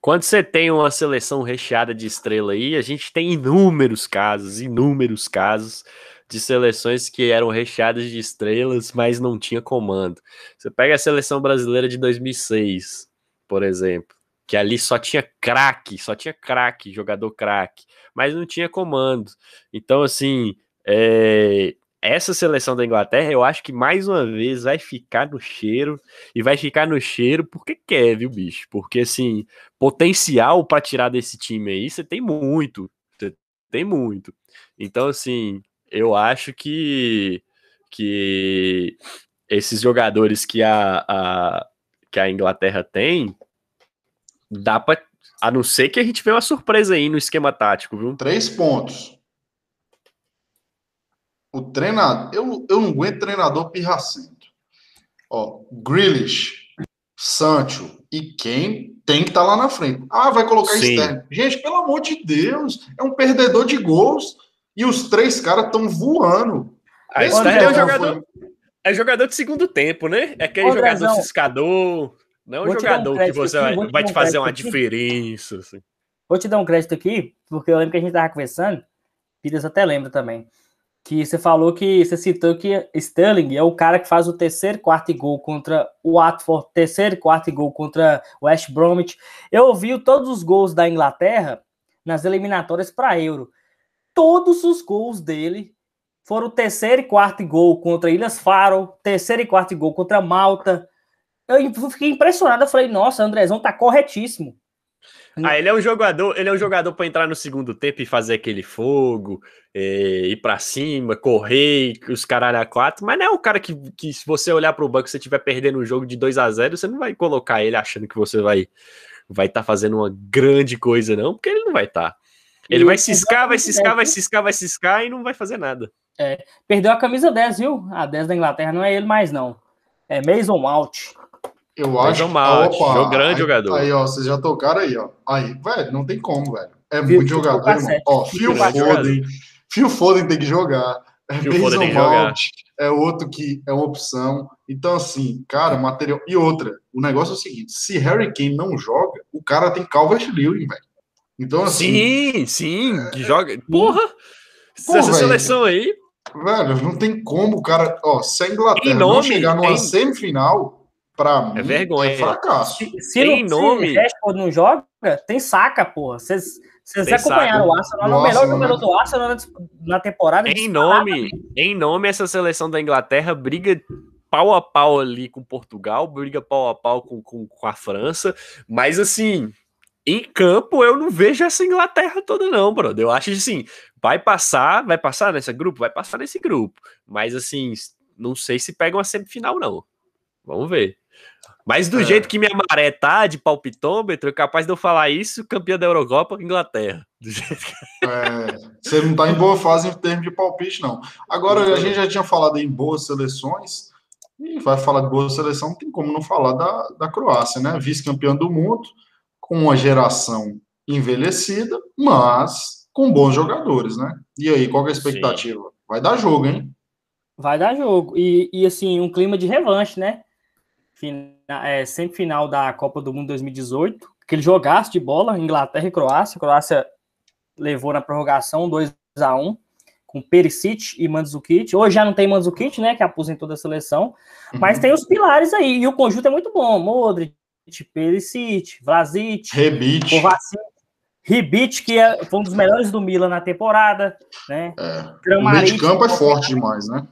Quando você tem uma seleção recheada de estrela aí, a gente tem inúmeros casos, inúmeros casos de seleções que eram recheadas de estrelas, mas não tinha comando. Você pega a seleção brasileira de 2006, por exemplo, que ali só tinha craque, só tinha craque, jogador craque, mas não tinha comando. Então, assim, é, essa seleção da Inglaterra, eu acho que mais uma vez vai ficar no cheiro e vai ficar no cheiro porque quer, viu, bicho? Porque assim, potencial para tirar desse time aí, você tem muito, você tem muito. Então, assim, eu acho que que esses jogadores que a, a que a Inglaterra tem, dá para a não ser que a gente veja uma surpresa aí no esquema tático, viu? Três pontos. O treinador. Eu, eu não aguento treinador pirracento. Ó, Grealish, Sancho e quem tem que estar lá na frente. Ah, vai colocar Sim. externo. Gente, pelo amor de Deus, é um perdedor de gols e os três caras estão voando. A Esse Sterling é um jogador, foi- é jogador de segundo tempo, né? É aquele Ô, jogador ciscador, não é um dar um jogador que você aqui, vai, vai te um fazer uma aqui. diferença. assim. Vou te dar um crédito aqui, porque eu lembro que a gente estava conversando, Pires até lembra também. que você falou que você citou que Sterling é o cara que faz o terceiro e quarto gol contra o Watford, terceiro e quarto gol contra o West Bromwich. Eu ouvi todos os gols da Inglaterra nas eliminatórias para Euro. Todos os gols dele foram terceiro e quarto gol contra Ilhas Faro, terceiro e quarto gol contra Malta. Eu fiquei impressionado, eu falei, nossa, Andrezão tá corretíssimo. Ah, ele é um jogador, ele é um jogador para entrar no segundo tempo e fazer aquele fogo, é, ir para cima, correr, os caralho a quatro, mas não é o cara que, que se você olhar para o banco, você estiver perdendo um jogo de 2 a 0 você não vai colocar ele achando que você vai vai estar tá fazendo uma grande coisa, não, porque ele não vai estar. Tá. Ele e vai ciscar, vai ciscar, vai ciscar, vai ciscar e não vai fazer nada. É, perdeu a camisa 10, viu? A 10 da Inglaterra não é ele mais, não. É Mason Mount. Eu acho. Mason Mount, opa, grande aí, jogador. Aí, ó, vocês já tocaram aí, ó. Aí, velho, não tem como, velho. É Phil, muito jogador, irmão. Ó, Phil Foden. Phil Foden tem que jogar. É Phil Mason Mount jogar. é outro que é uma opção. Então, assim, cara, material. E outra, o negócio é o seguinte: se Harry Kane não joga, o cara tem Calvert-Lewin, velho. Então, assim. Sim, sim, é... que joga. Porra! Porra essa seleção aí. Velho, não tem como o cara. Ó, se a Inglaterra nome, não chegar numa em... semifinal, pra é mim, vergonha. é fracasso. Se, se tem não, nome. Se Rashford não joga, tem saca, porra. Vocês. Vocês acompanharam o Arsenal, é o melhor jogador do Arsenal na temporada. Em nome, em nome, essa seleção da Inglaterra briga pau a pau ali com Portugal, briga pau a pau com, com, com a França, mas assim, em campo, eu não vejo essa Inglaterra toda, não, brother. Eu acho assim, vai passar, vai passar nesse grupo, vai passar nesse grupo. Mas assim, não sei se pega uma semifinal, não. Vamos ver. Mas do é. jeito que minha maré tá, de palpitômetro, é capaz de eu falar isso, campeã da Eurocopa, Inglaterra. Do jeito que... é, você não tá em boa fase em termos de palpite, não. Agora, a gente já tinha falado em boas seleções, e vai falar de boa seleção, não tem como não falar da, da Croácia, né? Vice-campeã do mundo, com uma geração envelhecida, mas com bons jogadores, né? E aí, qual é a expectativa? Sim. Vai dar jogo, hein? Vai dar jogo. E, e assim, um clima de revanche, né? Final, é, semifinal da Copa do Mundo 2018, aquele jogaço de bola, Inglaterra e Croácia. A Croácia levou na prorrogação 2 a 1 com Perisic e Mandzukic. Hoje já não tem Mandzukic, né, que aposentou da seleção, mas uhum. tem os pilares aí, e o conjunto é muito bom. Modric, Perisic, Vlasic, Rebic. Kovacic, Ribic, que é, foi um dos melhores do Milan na temporada, né? É. O meio de campo é forte demais, né?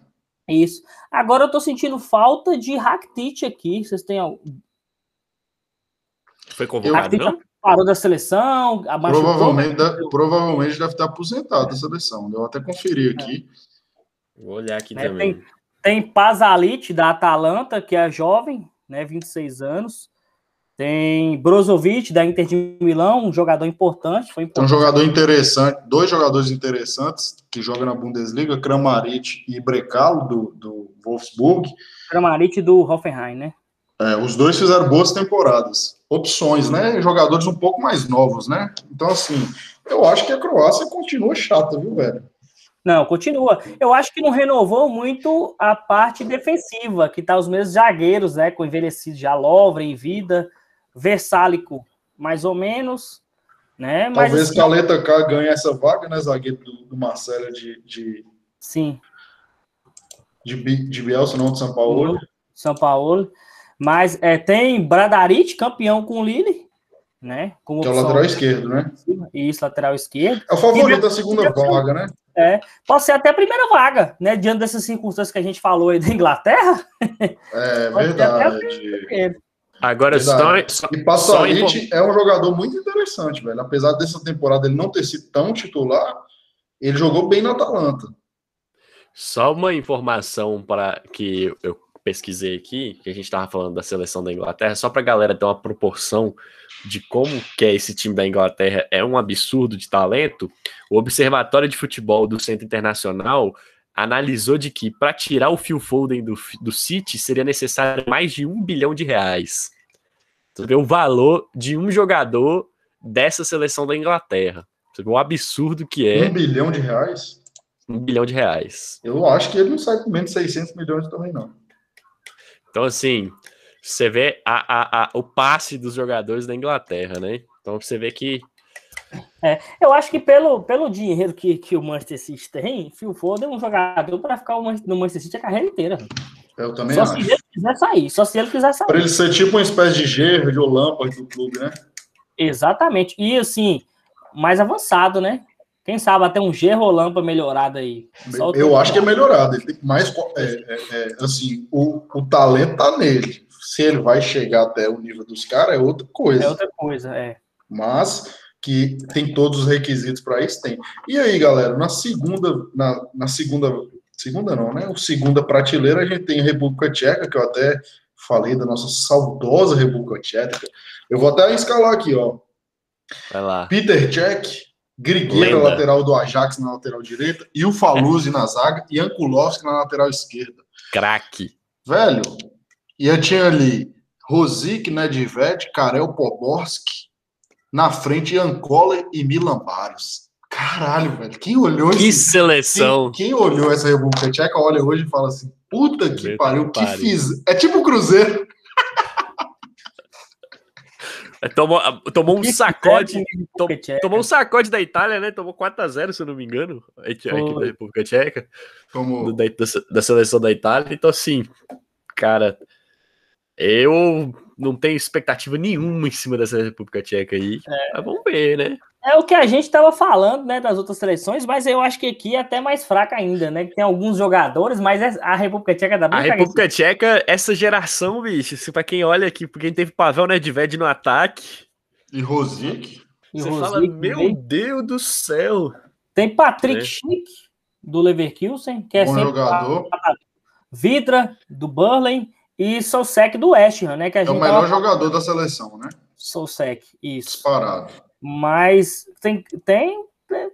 Isso. Agora eu tô sentindo falta de Rakitic aqui. Vocês têm algum... Foi convocado, não? Parou da seleção. Provavelmente, deve, provavelmente deve estar aposentado da seleção. Eu até conferi aqui. Vou olhar aqui né, também. Tem, tem Pazalit, da Atalanta, que é jovem, né? 26 anos. Tem Brozovic, da Inter de Milão, um jogador importante. Foi importante. Um jogador interessante, dois jogadores interessantes que jogam na Bundesliga, Kramaric e Brecalo, do, do Wolfsburg. Kramaric do Hoffenheim, né? É, os dois fizeram boas temporadas. Opções, né? Jogadores um pouco mais novos, né? Então, assim, eu acho que a Croácia continua chata, viu, velho? Não, continua. Eu acho que não renovou muito a parte defensiva, que tá os mesmos zagueiros, né? Com envelhecido já Lovre em vida. Versálico, mais ou menos. Né? Mas, Talvez assim, Caleta K ganhe essa vaga, né, zagueiro do, do Marcelo de, de. Sim. De, de Bielsa, não de São Paulo. São Paulo. Mas é, tem Bradarit, campeão com o Lille, né? Como que é o lateral esquerdo, né? Isso, lateral esquerdo. É o favorito da segunda vaga, né? É, pode ser até a primeira vaga, né? Diante dessas circunstâncias que a gente falou aí da Inglaterra. É verdade. Agora, Verdade. só, E Passalit é um jogador muito interessante, velho. Apesar dessa temporada ele não ter sido tão titular, ele jogou bem na Atalanta. Só uma informação para que eu pesquisei aqui, que a gente estava falando da seleção da Inglaterra, só para a galera ter uma proporção de como que é esse time da Inglaterra, é um absurdo de talento. O Observatório de Futebol do Centro Internacional analisou de que para tirar o Phil Foden do, do City seria necessário mais de um bilhão de reais. Você vê o valor de um jogador dessa seleção da Inglaterra. Você vê o absurdo que é. Um bilhão de reais? Um bilhão de reais. Eu acho que ele não sai com menos de 600 milhões também, não. Então, assim, você vê a, a, a, o passe dos jogadores da Inglaterra, né? Então, você vê que É, eu acho que pelo, pelo dinheiro que, que o Manchester City tem, Phil Foden é um jogador para ficar no Manchester City a carreira inteira. Eu também só acho. se ele quiser sair, só se ele quiser sair. Para ele ser tipo uma espécie de gerro de Lampard do clube, né? Exatamente. E assim, mais avançado, né? Quem sabe até um Gerro Lampard melhorado aí. Eu acho que é melhorado. Ele tem mais. É, é, é, assim, o, o talento tá nele. Se ele vai chegar até o nível dos caras, é outra coisa. É outra coisa, é. Mas que tem todos os requisitos para isso, tem. E aí, galera, na segunda, na, na segunda, segunda não, né? O segunda prateleira a gente tem a República Tcheca, que eu até falei da nossa saudosa República Tcheca. Eu vou até escalar aqui, ó. Vai lá. Peter Cech, Grigueira, lateral do Ajax na lateral direita, e o Faluzzi na zaga, e Ankulovski na lateral esquerda. Craque. Velho, e eu tinha ali Rosic, Nedved, Karel Poborski, na frente Ancola e Milan Barrios. Caralho, velho, quem olhou Que esse... seleção. Quem, quem olhou essa República Tcheca olha hoje e fala assim, puta que Puta pariu, que que pariu. fiz... É tipo o Cruzeiro. Tomou, tomou um sacode. Tom-. Tomou um sacode da Itália, né? Tomou 4x0, se eu não me engano. Aqui, aqui Foi. da República Tcheca. Como... da, da- da seleção da Itália. Então, assim, cara, eu não tenho expectativa nenhuma em cima dessa República Tcheca aí. Mas vamos ver, né? É o que a gente estava falando, né, das outras seleções, mas eu acho que aqui é até mais fraca ainda, né? Que tem alguns jogadores, mas é- a República Tcheca dá bem A República Tcheca, essa geração, bicho, se pra quem olha aqui, pra quem teve Pavel Nedved no ataque, E Rosic. E você o fala, Rosic meu também. Deus do céu. Tem Patrick É. Schick, do Leverkusen, que é Bom sempre jogador. Vidra, do Burley, e Sousek, do West Ham, né? Que É o melhor tava- jogador da seleção, né? Sousek, isso. Disparado. Mas tem... tem é,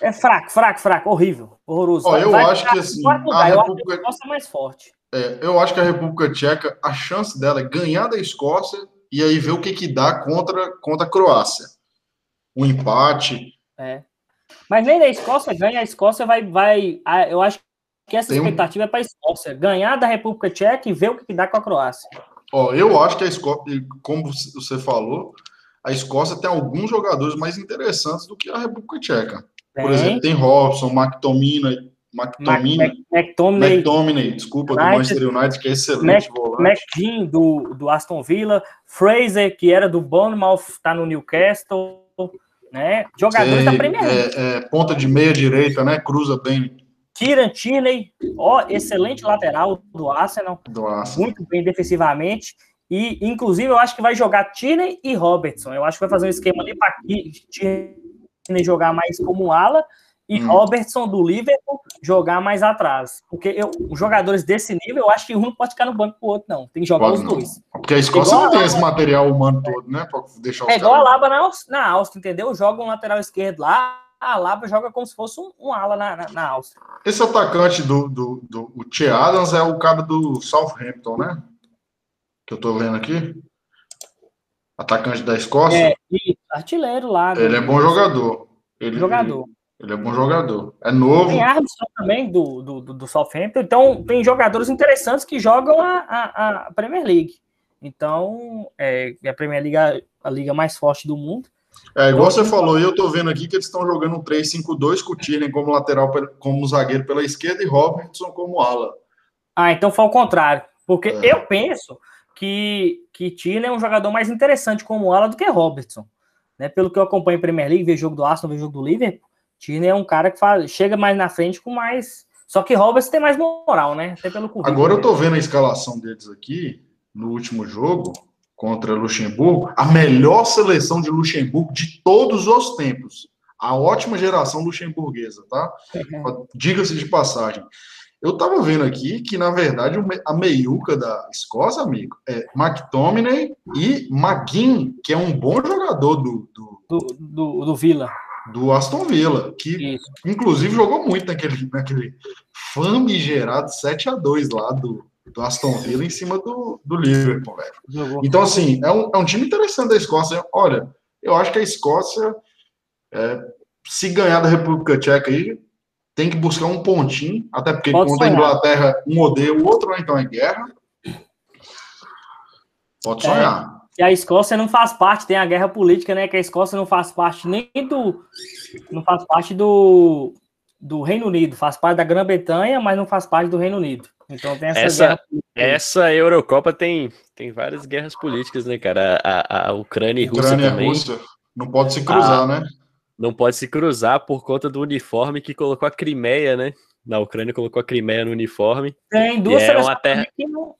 é fraco, fraco, fraco, horrível, horroroso. Ó, eu Vai acho ficar que, em assim, a lugar, eu acho que República- a Escócia é mais forte. É, eu acho que a República Tcheca, a chance dela é ganhar da Escócia e aí ver o que, que dá contra, contra a Croácia. Um empate. É. Mas nem da Escócia ganha, a Escócia vai. vai eu acho que essa Tem um- expectativa é para a Escócia ganhar da República Tcheca e ver o que, dá com a Croácia. Ó, eu acho que a Escócia, como você falou, a Escócia tem alguns jogadores mais interessantes do que a República Tcheca. Por Tem. exemplo, tem Robson, McTominay, Mac- McTominay, Mac- McTominay, McTominay, desculpa, do United, Manchester United, que é excelente volante. McGinn do, do Aston Villa, Fraser, que era do Bournemouth, está no Newcastle, né? Jogadores da Tem, Premier League. é, é, ponta de meia direita, né? Cruza bem Kieran Tierney, ó, excelente lateral do Arsenal, do Arsenal. muito bem defensivamente. E, inclusive, eu acho que vai jogar Tierney e Robertson. Eu acho que vai fazer um esquema ali para Tierney jogar mais como ala e Hum. Robertson do Liverpool jogar mais atrás. Porque eu, os jogadores desse nível, eu acho que um não pode ficar no banco pro outro, não. Tem que jogar Pode os não. dois. Porque a Escócia não tem esse material humano todo, né? Pra deixar os É igual a Laba na, na Áustria, entendeu? Joga um lateral esquerdo lá, a Laba joga como se fosse um, um ala na, na, na Áustria. Esse atacante do, do, do o Che Adams é o cara do Southampton, né? Que eu tô vendo aqui. Atacante da Escócia. É, artilheiro lá. do- ele é bom jogador. Ele, Jogador. Ele, ele é bom jogador. É novo. Tem Armstrong também do, do, do, do Southampton. Então, tem jogadores interessantes que jogam a, a, a Premier League. Então, é, a Premier League é a liga mais forte do mundo. É, igual você falou, eu tô vendo aqui que eles estão jogando um 3-5-2 com o Tierney como lateral, como zagueiro pela esquerda e Robertson como ala. Ah, então foi o contrário. Porque É. eu penso que, que Tierney é um jogador mais interessante como ala do que Robertson. Né? Pelo que eu acompanho em Premier League, vejo jogo do Arsenal, vejo jogo do Liverpool, Tierney é um cara que faz, chega mais na frente com mais... Só que Robertson tem mais moral, né? Até pelo currículo. Agora eu tô vendo a escalação deles aqui no último jogo contra Luxemburgo, a melhor seleção de Luxemburgo de todos os tempos. A ótima geração luxemburguesa, tá? Diga-se de passagem. Eu tava vendo aqui que, na verdade, a meiuca da Escócia, amigo, é McTominay e McGinn, que é um bom jogador do, do, Do, do, do Villa. do Aston Villa, que Isso. inclusive jogou muito naquele, naquele famigerado 7 a 2 lá do, do Aston Villa em cima do, do Liverpool, velho. Então, assim, é um, é um time interessante da Escócia. Olha, eu acho que a Escócia, é, se ganhar da República Tcheca aí, tem que buscar um pontinho, até porque Pode contra a. Inglaterra, um odeia o outro, né? então é guerra. Pode É. sonhar. que a Escócia não faz parte, tem a guerra política, né? Que a Escócia não faz parte nem do. Não faz parte do, do Reino Unido, faz parte da Grã-Bretanha, mas não faz parte do Reino Unido. Então tem essa, essa, essa Eurocopa tem, tem várias guerras políticas, né, cara? A, a Ucrânia e Rússia Ucrânia também. Rússia. Não pode se cruzar, a, né? Não pode se cruzar por conta do uniforme que colocou a Crimeia, né? Na Ucrânia colocou a Crimeia no uniforme. Tem duas é uma terra que não,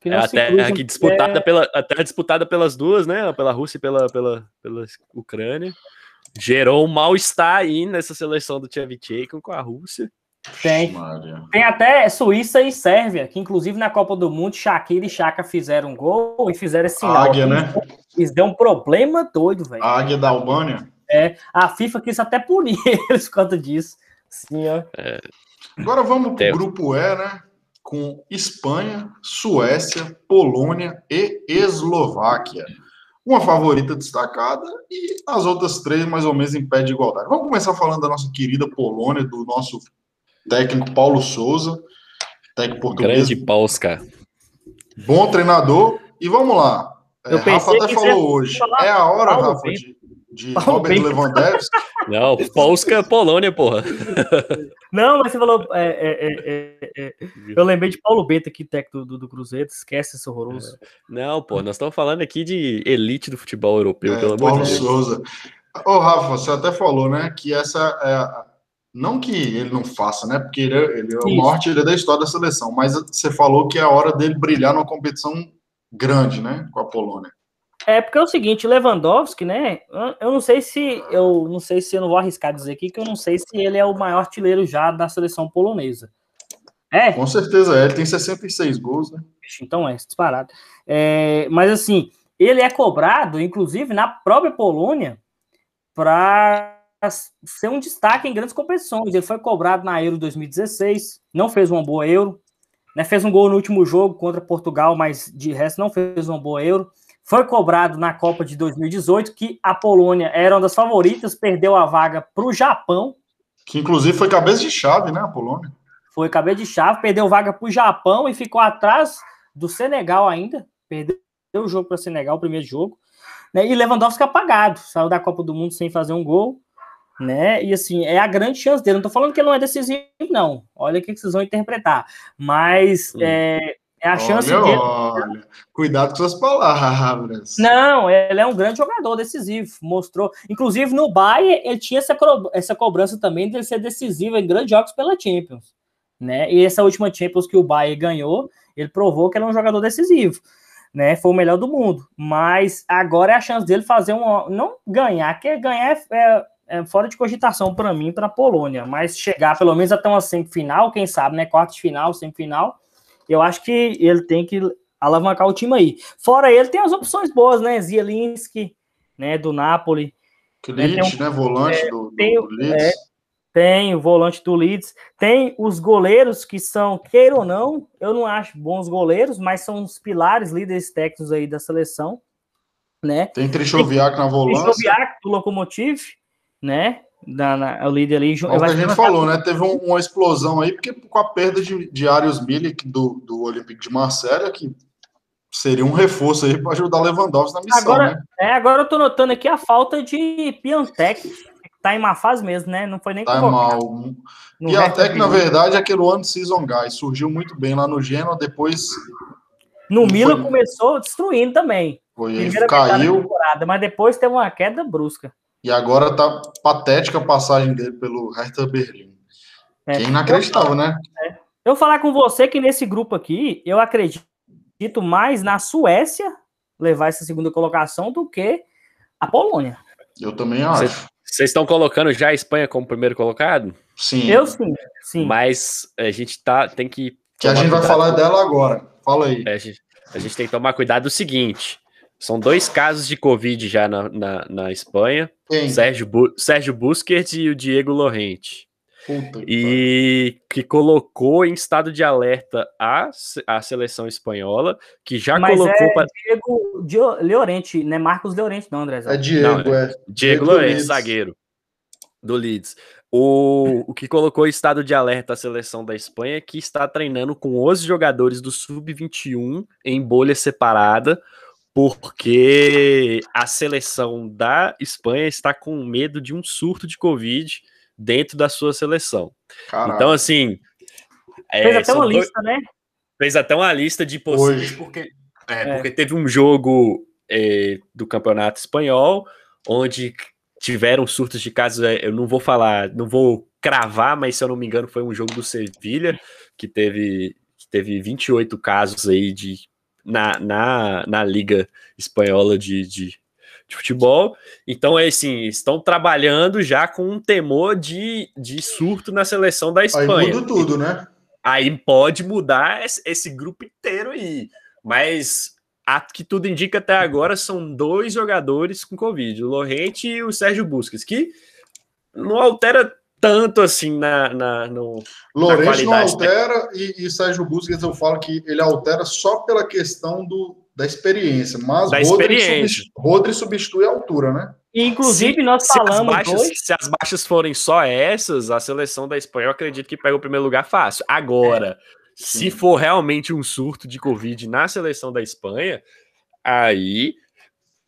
que não é a terra que disputada é... pela a terra disputada pelas duas, né? Pela Rússia e pela, pela, pela Ucrânia. Gerou um mal-estar aí nessa seleção do Tchevchenko com a Rússia. Tem. Tem até Suíça e Sérvia, que inclusive na Copa do Mundo, Shakira e Chaka fizeram um gol e fizeram esse sinal. Águia, né? Isso deu um problema doido, velho. Águia da Albânia? É, a FIFA quis até punir eles por conta disso. Sim, ó. É. Agora vamos para o grupo E, né? Com Espanha, Suécia, Polônia e Eslováquia. Uma favorita destacada e as outras três mais ou menos em pé de igualdade. Vamos começar falando da nossa querida Polônia, do nosso técnico Paulo Souza, técnico português. Grande Pausca. Bom treinador. E vamos lá. É, Rafa até falou hoje. É a hora, Paulo Rafa, de, de Robert Lewandowski. Não, Polska é Polônia, porra. Não, mas você falou. É, é, é, é, eu lembrei de Paulo Bento aqui, técnico do, do, Cruzeiro. Esquece esse horroroso. Não, pô, nós estamos falando aqui de elite do futebol europeu, pelo amor Paulo de Deus. Souza. Ô, Rafa, você até falou, né, que essa é não que ele não faça, né? Porque ele, é, ele é o maior artilheiro da história da seleção, mas você falou que é a hora dele brilhar numa competição grande, né? Com a Polônia. É porque é o seguinte, Lewandowski, né? Eu não sei se eu não sei se eu não vou arriscar dizer aqui que eu não sei se ele é o maior artilheiro já da seleção polonesa. É. Com certeza é, ele tem 66 gols, né? Então é, disparado. É, mas assim, ele é cobrado, inclusive, na própria Polônia, para ser um destaque em grandes competições. Ele foi cobrado na Euro 2016, não fez uma boa Euro, né? fez um gol no último jogo contra Portugal, mas de resto não fez uma boa Euro. Foi cobrado na Copa de 2018, que a Polônia era uma das favoritas, perdeu a vaga para o Japão. Que inclusive foi cabeça de chave, né, a Polônia? Foi cabeça de chave, perdeu vaga para o Japão e ficou atrás do Senegal ainda. Perdeu o jogo para o Senegal, o primeiro jogo. Né? E Lewandowski apagado, saiu da Copa do Mundo sem fazer um gol né? E assim, é a grande chance dele. Não tô falando que ele não é decisivo, não. Olha o que vocês vão interpretar. Mas hum. é, é, a chance olha, dele. Olha, cuidado com suas palavras. Não, ele é um grande jogador decisivo. Mostrou. Inclusive, no Bayern, ele tinha essa, essa cobrança também de ser decisivo em grandes jogos pela Champions. Né? E essa última Champions que o Bayern ganhou, ele provou que ele é um jogador decisivo. Né, foi o melhor do mundo, mas agora é a chance dele fazer um. Não ganhar, que ganhar é, é é fora de cogitação para mim, para a Polônia, mas chegar pelo menos até uma semifinal, quem sabe, né? Quarto de final, semifinal, eu acho que ele tem que alavancar o time aí. Fora ele, tem as opções boas, né? Zielinski, né? Do Napoli. Klitsch, né? Um, né? Volante é, do, tem, do Leeds. É, tem o volante do Leeds. Tem os goleiros que são, queira ou não, eu não acho bons goleiros, mas são os pilares, líderes técnicos aí da seleção. Né? Tem Trichoviak na volância. Trichoviak do Lokomotiv né? Da, na, o líder ali. Como a gente falou, né? Teve um, uma explosão aí, porque com a perda de, de Arius Milik do, do Olympique de Marselha, que seria um reforço aí para ajudar Lewandowski na missão, agora, né? É, agora eu tô notando aqui a falta de Piantec, que tá em má fase mesmo, né? Não foi nem tá mal. Piantec, na verdade, é aquele one season guy, surgiu muito bem lá no Genoa, depois no Milan foi... começou destruindo também. Foi, Primeira caiu. mas depois teve uma queda brusca. E agora tá patética a passagem dele pelo Hertha Berlim. É. Que é inacreditável, né? É. Eu vou falar com você que nesse grupo aqui, eu acredito mais na Suécia levar essa segunda colocação do que a Polônia. Eu também acho. Vocês estão colocando já a Espanha como primeiro colocado? Sim. Eu sim, sim. Mas a gente tá, tem que. Que a gente vai falar dela agora. Fala aí. É, a, gente, a gente tem que tomar cuidado do seguinte: são dois casos de Covid já na, na, na Espanha. Sérgio, Bu Sérgio Busquets e o Diego Lorente. Puta e que colocou em estado de alerta a, a seleção espanhola, que já Mas colocou. É pra... Diego Leorente, não é Marcos Leorente, não, André. É Diego, não, é. Diego, Diego Lorente, zagueiro do Leeds. O, o que colocou em estado de alerta a seleção da Espanha, que está treinando com os jogadores do Sub-21 em bolha separada, porque a seleção da Espanha está com medo de um surto de Covid dentro da sua seleção. Caraca. Então, assim. É, Fez até uma dois... lista, né? Fez até uma lista de possíveis, porque, é, é. porque teve um jogo é, do Campeonato Espanhol onde tiveram surtos de casos. É, eu não vou falar, não vou cravar, mas se eu não me engano, foi um jogo do Sevilha que teve, que teve 28 casos aí de, na, na, na Liga Espanhola de, de, de futebol. Então, é assim, estão trabalhando já com um temor de, de surto na seleção da Espanha. Aí muda tudo, né? Aí pode mudar esse, esse grupo inteiro aí. Mas a que tudo indica até agora são dois jogadores com Covid, o Lorente e o Sérgio Busquets, que não altera tanto assim na, na no Lorente não altera e, e, Sérgio Busquets eu falo que ele altera só pela questão do, da experiência, mas da Rodri, experiência. Substitui, Rodri substitui a altura, né? Inclusive, se, nós falamos. As baixas, se as baixas forem só essas, a seleção da Espanha eu acredito que pega o primeiro lugar fácil. Agora, é. se for realmente um surto de Covid na seleção da Espanha, aí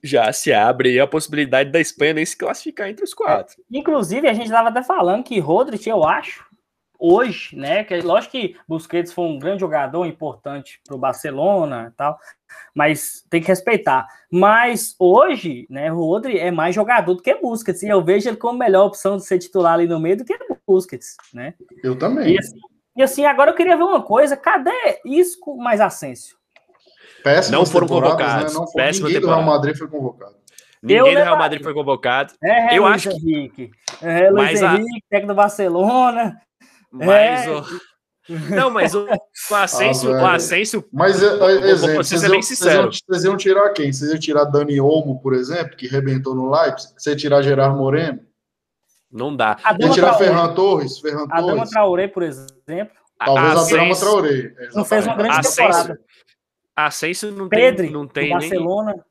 já se abre a possibilidade da Espanha nem se classificar entre os quatro. É, inclusive, a gente estava até falando que Rodrigo, eu acho, hoje, né? Que lógico que Busquets foi um grande jogador importante para o Barcelona e tal, mas tem que respeitar. Mas hoje, né, o Rodri é mais jogador do que Busquets, e eu vejo ele como melhor opção de ser titular ali no meio do que Busquets, né? Eu também. E assim, e assim agora eu queria ver uma coisa, cadê Isco mais Ascenso? Péssimas não foram né? convocados. Né? Não foi, ninguém do Real Madrid foi convocado. Ninguém do Real Madrid foi convocado. É, é eu Luiz acho Henrique. que. É, Luiz Henrique, a... técnico do Barcelona. Mas é... o... Não, mas o, o Asensio, ah, o Asensio. Mas, é, é, exemplo, vocês, vocês, bem sincero. Vocês, vocês iam tirar quem? Vocês iam tirar Dani Olmo, por exemplo, que rebentou no Leipzig? Você ia tirar Gerard Moreno? Não dá. Ia tirar Ferran Torres? Ferran a Dama Traoré, por exemplo. Talvez a, a Dama Traoré. Não fez uma grande Asensio, temporada. Asensio não Pedri, tem, não tem do Barcelona. Nem...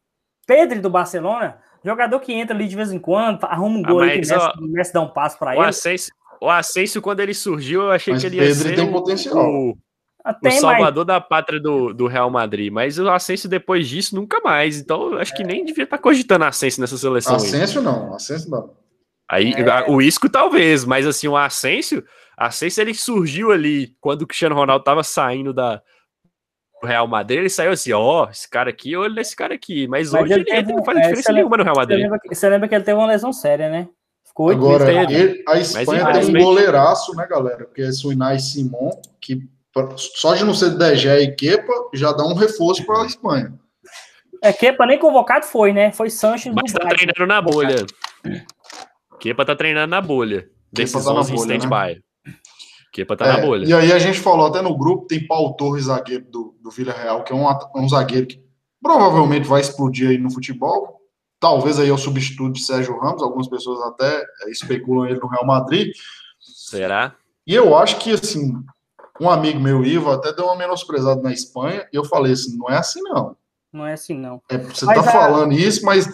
Pedro do Barcelona, jogador que entra ali de vez em quando, arruma um ah, gol ah, mas, que Messi, dá um passo para ele. Asensio, o Asensio, quando ele surgiu, eu achei mas que ele ia Pedro ser tem o, potencial. O, ah, o salvador da pátria do, do Real Madrid. Mas o Asensio, depois disso, nunca mais. Então, eu acho é. que nem devia estar tá cogitando Asensio nessa seleção. Asensio aí. não, Asensio não. Aí, é. o Isco talvez, mas assim, o Asensio, Asensio ele surgiu ali quando o Cristiano Ronaldo estava saindo da, Real Madrid, ele saiu assim, ó, oh, esse cara aqui, olha esse cara aqui. Mas, mas hoje ele, ele não faz é, diferença nenhuma no Real Madrid. Você lembra, você lembra, que ele teve uma lesão séria, né? Ficou Agora, ele, a Espanha tem um goleiraço, né, galera? Porque é o Inai Simon, que só de não ser Degé e Kepa, já dá um reforço para a Espanha. É, Kepa nem convocado foi, né? Foi Sanches Mas tá treinando na bolha. Kepa tá treinando na bolha. Decisões tá em stand-by. Né? Kepa tá é, na bolha. E aí a gente falou até no grupo, tem Paulo Torres, zagueiro do, do Vila Real, que é um, um zagueiro que provavelmente vai explodir aí no futebol. Talvez aí é o substituto de Sérgio Ramos, algumas pessoas até é, especulam ele no Real Madrid. Será? E eu acho que, assim, um amigo meu, Ivo, até deu uma menosprezada na Espanha, e eu falei assim, não é assim não. Não é assim não. É, você mas tá a... falando isso, mas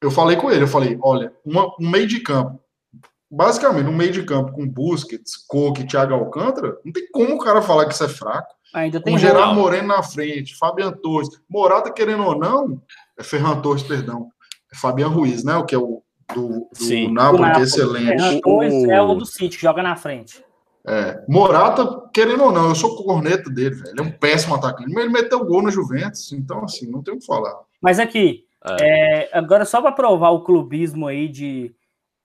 eu falei com ele, eu falei, olha, uma, um meio de campo basicamente, no meio de campo com Busquets, Coque e Thiago Alcântara, não tem como o cara falar que isso é fraco. Ainda tem com Gerard Moreno na frente, Fabian Torres. Morata, querendo ou não, é Ferran Torres, perdão. É Fabian Ruiz, né? O que é o do, do Napoli, que é excelente. Ferran Torres é o do City, que joga na frente. É, Morata, querendo ou não, eu sou corneta dele, velho. Ele é um péssimo atacante. Mas ele meteu gol no Juventus, então, assim, não tem o que falar. Mas aqui, é. É, agora só para provar o clubismo aí de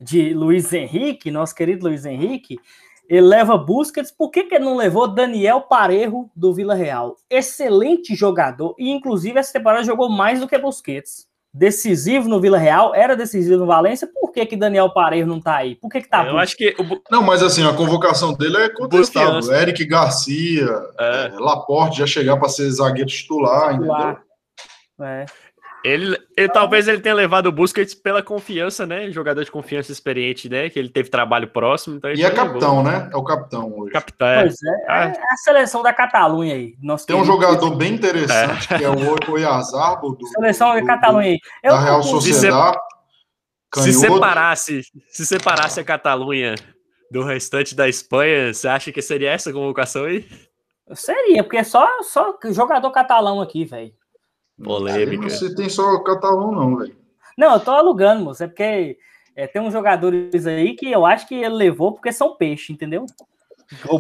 de Luiz Henrique, nosso querido Luiz Henrique, ele leva Busquets, por que, que ele não levou Daniel Parejo do Vila Real? Excelente jogador, e inclusive essa temporada jogou mais do que Busquets. Decisivo no Vila Real, era decisivo no Valência, por que, que Daniel Parejo não tá aí? Por que, que tá Eu acho que. Não, mas assim, a convocação dele é contestável. Eric Garcia, é. É, Laporte já chegar para ser zagueiro titular, titular. entendeu? É. Ele, ele talvez ele tenha levado o Busquets pela confiança, né? Jogador de confiança experiente, né? Que ele teve trabalho próximo. Então e é capitão, levou. né? É o capitão hoje. Capitão, é. Pois é, ah. é a seleção da Catalunha aí. Nosso Tem um jogador bem interessante, é. que é o Oiazarbo. Do, seleção da Catalunha aí. Eu, da Real Sociedade. Se, separasse, se separasse a Catalunha do restante da Espanha, você acha que seria essa convocação aí? Seria, porque é só, só jogador catalão aqui, velho. Polêmica. Não se tem só catalão, não, velho. Não, eu tô alugando, moço. É porque é, tem uns jogadores aí que eu acho que ele levou porque são peixe, entendeu?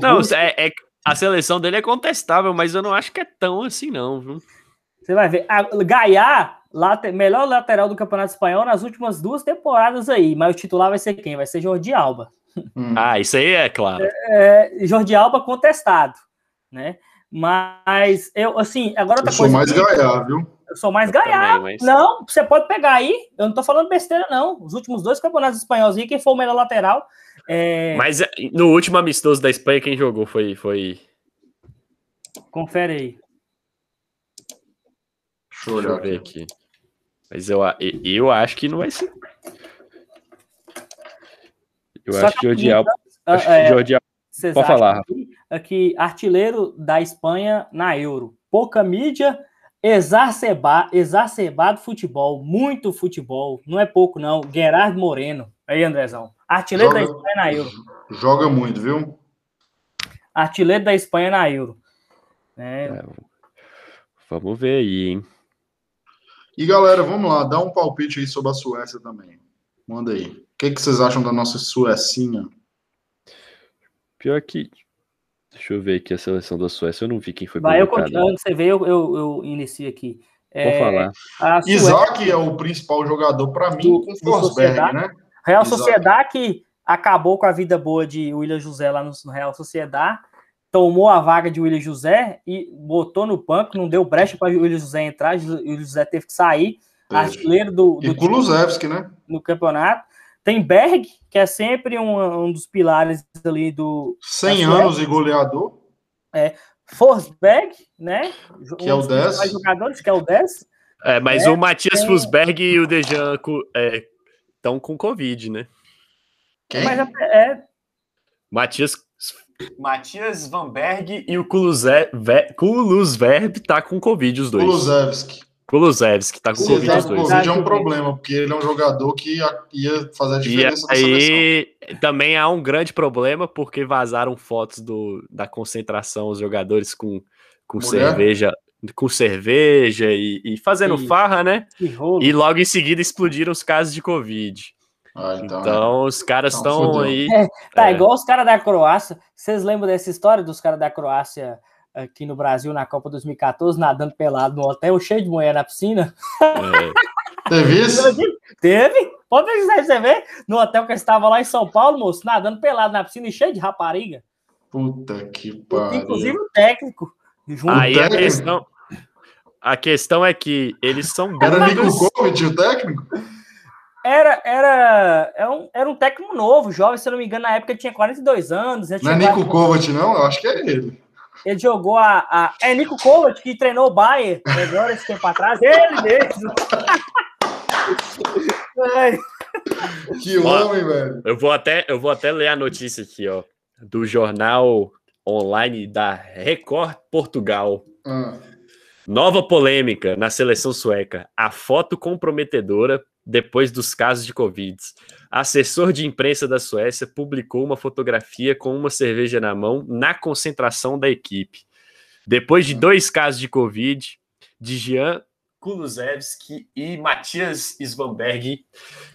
Não, é, é, a seleção dele é contestável, mas eu não acho que é tão assim, não, viu? Você vai ver. A, Gaia, late, melhor lateral do Campeonato Espanhol nas últimas duas temporadas aí. Mas o titular vai ser quem? Vai ser Jordi Alba. Hum. Ah, isso aí é claro. É, é, Jordi Alba contestado, né? Mas eu, assim, agora outra eu coisa. Sou mais Gaia, viu? Eu sou mais Gaia. Mas... Não, você pode pegar aí. Eu não tô falando besteira, não. Os últimos dois campeonatos espanhóis aí, quem foi o melhor lateral. É... Mas é, no último amistoso da Espanha, quem jogou foi. foi... Confere aí. Deixa eu, Deixa eu ver aqui. Mas eu, eu acho que não vai ser. Eu Só acho que, o Alba. Acho que é, Jordi Alba. Pode falar. Aqui, aqui, artilheiro da Espanha na Euro. Pouca mídia, exacerba, exacerbado futebol, muito futebol. Não é pouco, não. Gerard Moreno. Aí, Andrezão. Artilheiro joga, da Espanha na Euro. Joga muito, viu? Artilheiro da Espanha na Euro. É. É, vamos ver aí, hein? E galera, vamos lá, dá um palpite aí sobre a Suécia também. Manda aí. O que, que vocês acham da nossa Suécia? Pior que. Deixa eu ver aqui a seleção da Suécia. Eu não vi quem foi. Vai, eu continuo. Você vê, eu, eu, eu inicio aqui. É, Vou falar. Suécia... Isaac é o principal jogador para mim do, com Forsberg, né? Real. Sociedade que acabou com a vida boa de William José lá no Real Sociedade tomou a vaga de William José e botou no banco, não deu brecha para o William José entrar, o William José teve que sair, artilheiro do, do e Kulusevski, né? No campeonato. Tem Berg, que é sempre um, um dos pilares ali do. 100 anos e goleador. É. Forsberg, né? Que um é o 10. jogadores, que é o 10. É, mas é, o Matias tem... Fusberg e o Dejan estão é, com Covid, né? Quem? Mas é, é Matias Matias Vanberg e o Kulusverb tá com Covid, os dois. Kulusevski. Kulusevski tá com Covid, os dois. Covid é um problema, porque ele é um jogador que ia fazer a diferença e aí, também há um grande problema, porque vazaram fotos do, da concentração, os jogadores com, com cerveja com cerveja e, e fazendo e, farra, né? E logo em seguida explodiram os casos de Covid. Ah, então, então, os caras estão aí. É, tá é. igual os caras da Croácia. Vocês lembram dessa história dos caras da Croácia aqui no Brasil na Copa 2014, nadando pelado no hotel, cheio de mulher na piscina? É. Teve isso? Teve. Pode ver você ver no hotel que eu estava lá em São Paulo, moço, nadando pelado na piscina e cheio de rapariga. Puta que pariu. Inclusive o técnico. Junto aí a questão, a questão é que eles são. Era Nico Kovic o técnico? Era, era, era, um, era um técnico novo, jovem, se eu não me engano, na época ele tinha 42 anos. Não é Nico Kovac, não? Eu acho que é ele. Ele jogou a. a... É Nico Kovac que treinou o Bayern agora esse tempo atrás. Ele mesmo. que homem, ó, velho. Eu vou, até, eu vou até ler a notícia aqui, ó. Do jornal online da Record Portugal. Ah. Nova polêmica na seleção sueca. A foto comprometedora depois dos casos de Covid. Assessor de imprensa da Suécia publicou uma fotografia com uma cerveja na mão na concentração da equipe. Depois de dois casos de Covid, de Jean Kulusevski e Matias Svanberg,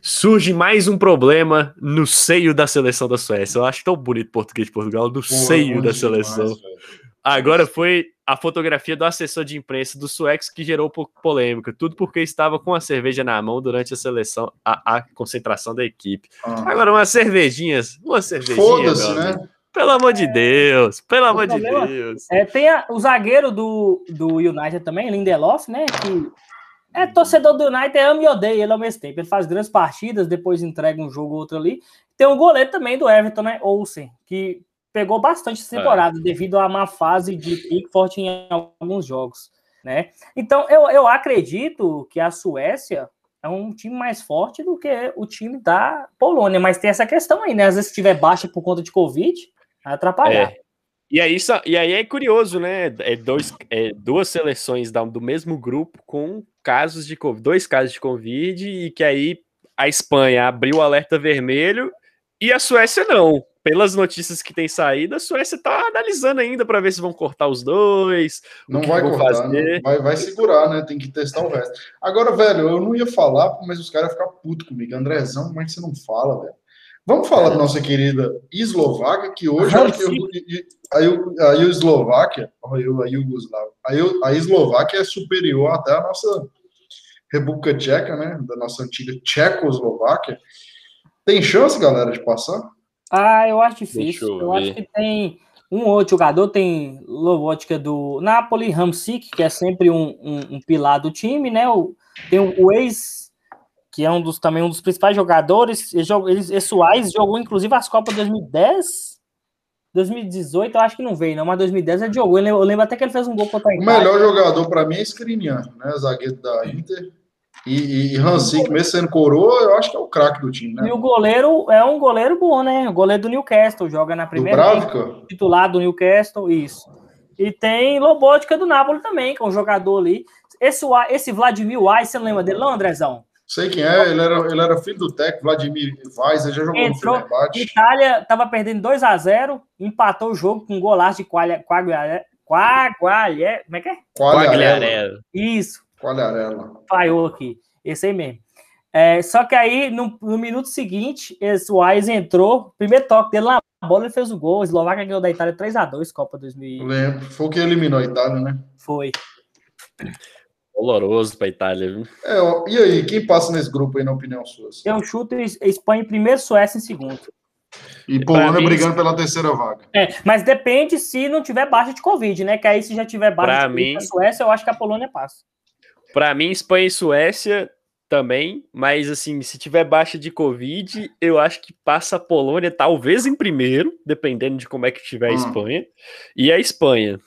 surge mais um problema no seio da seleção da Suécia. Eu acho tão bonito português de Portugal, no seio da seleção. Agora foi a fotografia do assessor de imprensa do Suex que gerou polêmica. Tudo porque estava com a cerveja na mão durante a seleção, a, a concentração da equipe. Ah. Agora, umas cervejinhas, uma cervejinha. Foda-se, né? Pelo amor de Deus, pelo amor de Deus. É, tem a, o zagueiro do, do United também, Lindelof, né? Que é torcedor do United, ama e odeia ele ao mesmo tempo. Ele faz grandes partidas, depois entrega um jogo ou outro ali. Tem o goleiro também do Everton, né? Olsen, que pegou bastante essa é. temporada, é. devido à má fase de Pickford em alguns jogos, né? Então, eu, eu acredito que a Suécia é um time mais forte do que o time da Polônia, mas tem essa questão aí, né? Às vezes se tiver baixa por conta de Covid, vai atrapalhar. É. E aí, e aí é curioso, né? É, dois, é duas seleções do mesmo grupo com casos de Covid, dois casos de Covid, e que aí a Espanha abriu o alerta vermelho e a Suécia não pelas notícias que tem saído, a Suécia tá analisando ainda para ver se vão cortar os dois. Não vai cortar, né? vai, vai segurar, né? Tem que testar o resto. Agora, velho, eu não ia falar, mas os caras iam ficar putos comigo. Andrezão, como é que você não fala, velho? Vamos falar da nossa querida Eslováquia, que hoje acho que eu, a, a, a Eslováquia, a, a, a Eslováquia é superior até a nossa República Tcheca, né? Da nossa antiga Tchecoslováquia. Tem chance, galera, de passar? Ah, eu acho difícil. Eu, eu acho que tem um outro jogador, tem Lovotka do Napoli, Hamsik, que é sempre um, um, um, pilar do time, né? O, tem o, o ex, que é um dos, também um dos principais jogadores. Ele, ele, esse Wise jogou inclusive as Copas 2010. 2018 eu acho que não veio, não, mas 2010 ele jogou. Eu lembro até que ele fez um gol contra a Itália. O melhor jogador para mim é Skriniar, né? Zagueiro da Inter. E, e Hansik, mesmo sendo coroa, eu acho que é o craque do time, né? E o goleiro é um goleiro bom, né? O goleiro do Newcastle, joga na primeira. Do titular do Newcastle, isso. E tem Lobótica do Napoli também, que é um jogador ali. Esse, esse Vladimir Weiss, você não lembra dele, não, Andrezão? Sei quem é, ele era, ele era filho do técnico Vladimir Weiss, ele já jogou Entrou, no Fenerbahçe. Itália estava perdendo 2 a 0 empatou o jogo com um golaço de Quagliarella. Quagliarella. Como é que é? Quagliarella. Isso. Quagliarella. Falhou aqui. Esse aí mesmo. É, só que aí, no, no, minuto seguinte, esse Wise entrou, primeiro toque dele na bola, ele fez o gol. A Eslováquia ganhou da Itália 3x2, Copa 2000. Lembro, foi o que eliminou a Itália, né? Foi. Doloroso para a Itália, viu? É, ó, e aí, quem passa nesse grupo aí, na opinião sua? Eu chuto Espanha em primeiro, Suécia em segundo. E Polônia brigando pela terceira vaga. É, mas depende se não tiver baixa de Covid, né? Que aí, se já tiver baixa pra de Covid mim... Suécia, eu acho que a Polônia passa. Para mim, Espanha e Suécia também, mas assim, se tiver baixa de Covid, eu acho que passa a Polônia, talvez em primeiro, dependendo de como é que tiver a hum. Espanha, e a Espanha.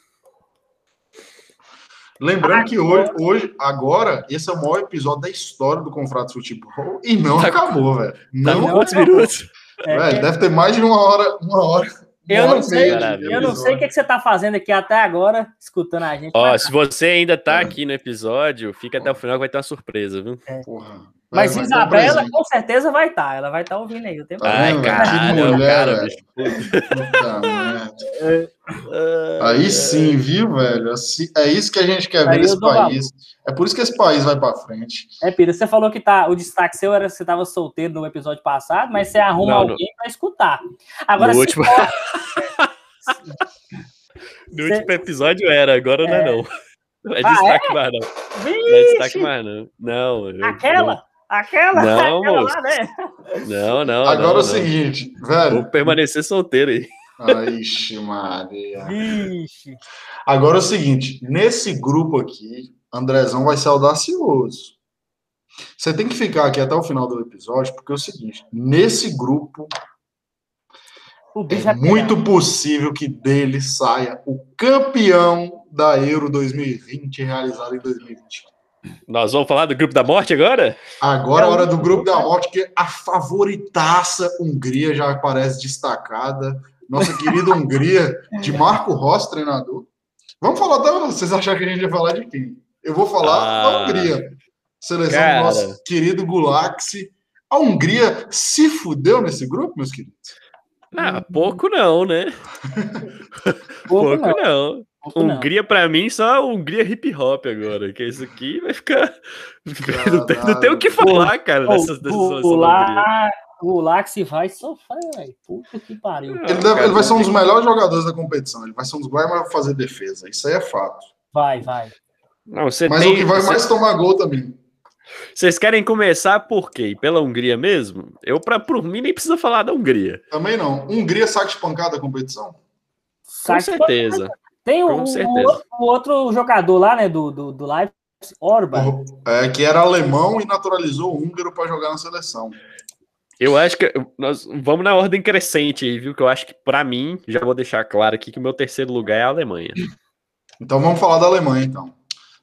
Lembrando que hoje, hoje, agora, esse é o maior episódio da história do Confrato Futebol e não tá, acabou, velho. Tá não tá quantos minutos? É, velho, deve ter mais de uma hora, uma hora eu não sei, eu não sei o que, que você está fazendo aqui até agora, escutando a gente. Ó, se você ainda está aqui no episódio, fica até o final que vai ter uma surpresa, viu? É. Porra. Mas vai, Isabela com certeza vai estar, tá, ela vai estar tá ouvindo aí o tempo. Ai, todo. cara, cara, Aí sim, viu, velho? Assim, é isso que a gente quer ver nesse país. É por isso que esse país vai para frente. É, Pira, você falou que tá, o destaque seu era que você estava solteiro no episódio passado, mas você arruma não, alguém para escutar. Agora, no último... no você... último episódio era, agora não é, não. Não é ah, destaque é? mais, não. Vixe. Não é destaque mais, não. Não. Aquela? Aquela, não, aquela lá, né? Não, não. Agora não, é o seguinte, velho. Vou permanecer solteiro aí. Ixi, Maria. Ixi. Agora é o seguinte: nesse grupo aqui, Andrezão vai ser audacioso. Você tem que ficar aqui até o final do episódio, porque é o seguinte: nesse grupo, é muito possível que dele saia o campeão da Euro 2020, realizado em 2020. Nós vamos falar do grupo da morte agora? Agora é a hora do grupo da morte, que a favoritaça Hungria já aparece destacada. Nossa querida Hungria, de Marco Rossi, treinador. Vamos falar da. Vocês acharam que a gente ia falar de quem? Eu vou falar ah, da Hungria. Seleção cara. do nosso querido Gulaxi. A Hungria se fudeu nesse grupo, meus queridos? Ah, pouco não, né? pouco, pouco não. não. Hungria, para mim, só Hungria hip hop agora. Que isso aqui vai ficar. não, tem, não tem o que falar, cara, dessas decisões. O, lá, o Lax vai sofrer, velho. Puta que pariu. Ele, deve, ele vai ser um dos melhores jogadores da competição. Ele vai ser um dos que vai fazer defesa. Isso aí é fato. Vai, vai. Não, você Mas tem, o que vai você... mais tomar gol também. Vocês querem começar por quê? Pela Hungria mesmo? Eu, pra, por mim, nem precisa falar da Hungria. Também não. Hungria saque de pancada da competição? Com certeza. Tem o, o, o, outro jogador lá, né, do, do, do Leipzig, Orban. É, que era alemão e naturalizou húngaro para jogar na seleção. Eu acho que nós vamos na ordem crescente aí, viu? Que eu acho que para mim, já vou deixar claro aqui que o meu terceiro lugar é a Alemanha. Então vamos falar da Alemanha, então.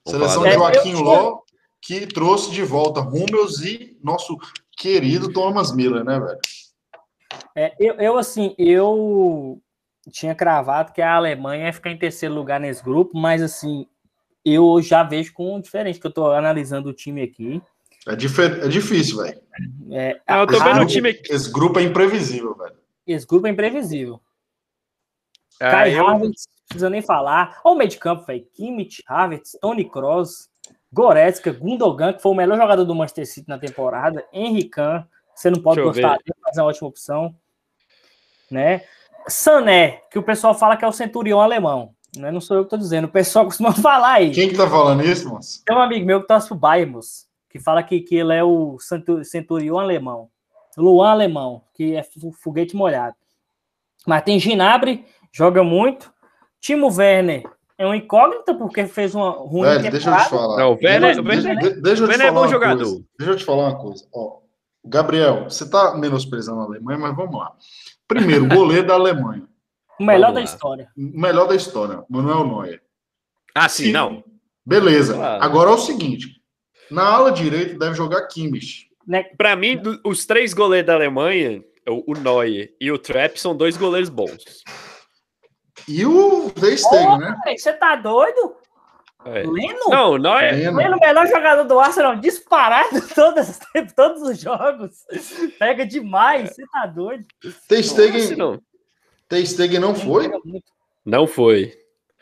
Vamos seleção de Joaquim Ló, que trouxe de volta Hummels e nosso querido Thomas Miller, né, velho? É, eu, eu, assim, eu tinha cravado que a Alemanha ia ficar em terceiro lugar nesse grupo, mas assim, eu já vejo com diferente, que eu tô analisando o time aqui. É, é difícil, velho. É, eu tô vendo o time aqui. Esse grupo é imprevisível, velho. esse grupo é imprevisível. Ah, Kai eu... Havertz, não precisa nem falar. Olha o meio de campo, velho. Kimmich, Havertz, Tony Kroos, Goretzka, Gundogan, que foi o melhor jogador do Manchester City na temporada, Henry Kahn, você não pode gostar dele, mas é uma ótima opção. Né? Sané, que o pessoal fala que é o centurião alemão. Né? Não sou eu que estou dizendo, o pessoal costuma falar aí. Quem que tá falando isso, moço? Tem um amigo meu que torce pro Bayern, que fala que, que ele é o centurião alemão. Luan alemão, que é foguete molhado. Mas tem Ginabre, joga muito. Timo Werner é um incógnita porque fez uma ruim Velho, deixa eu te falar. Não, o Werner, deixa, deixa, deixa eu te Werner é bom jogador. Coisa. Deixa eu te falar uma coisa. Ó, Gabriel, você está menosprezando a Alemanha, mas vamos lá. Primeiro, goleiro da Alemanha. O melhor da história. O melhor da história, Manuel Neuer. Ah, sim, não. Beleza. Claro. Agora é o seguinte: na ala direita deve jogar Kimmich. Né? Para mim, os três goleiros da Alemanha, o Neuer e o Trapp, são dois goleiros bons. E o oh, né? Você tá doido? É. Leno? Não, não é. Leno. Leno, melhor jogador do Arsenal, disparado todos, todos os jogos. Pega demais, você tá doido. Testegen não. Testegen não foi? Não foi.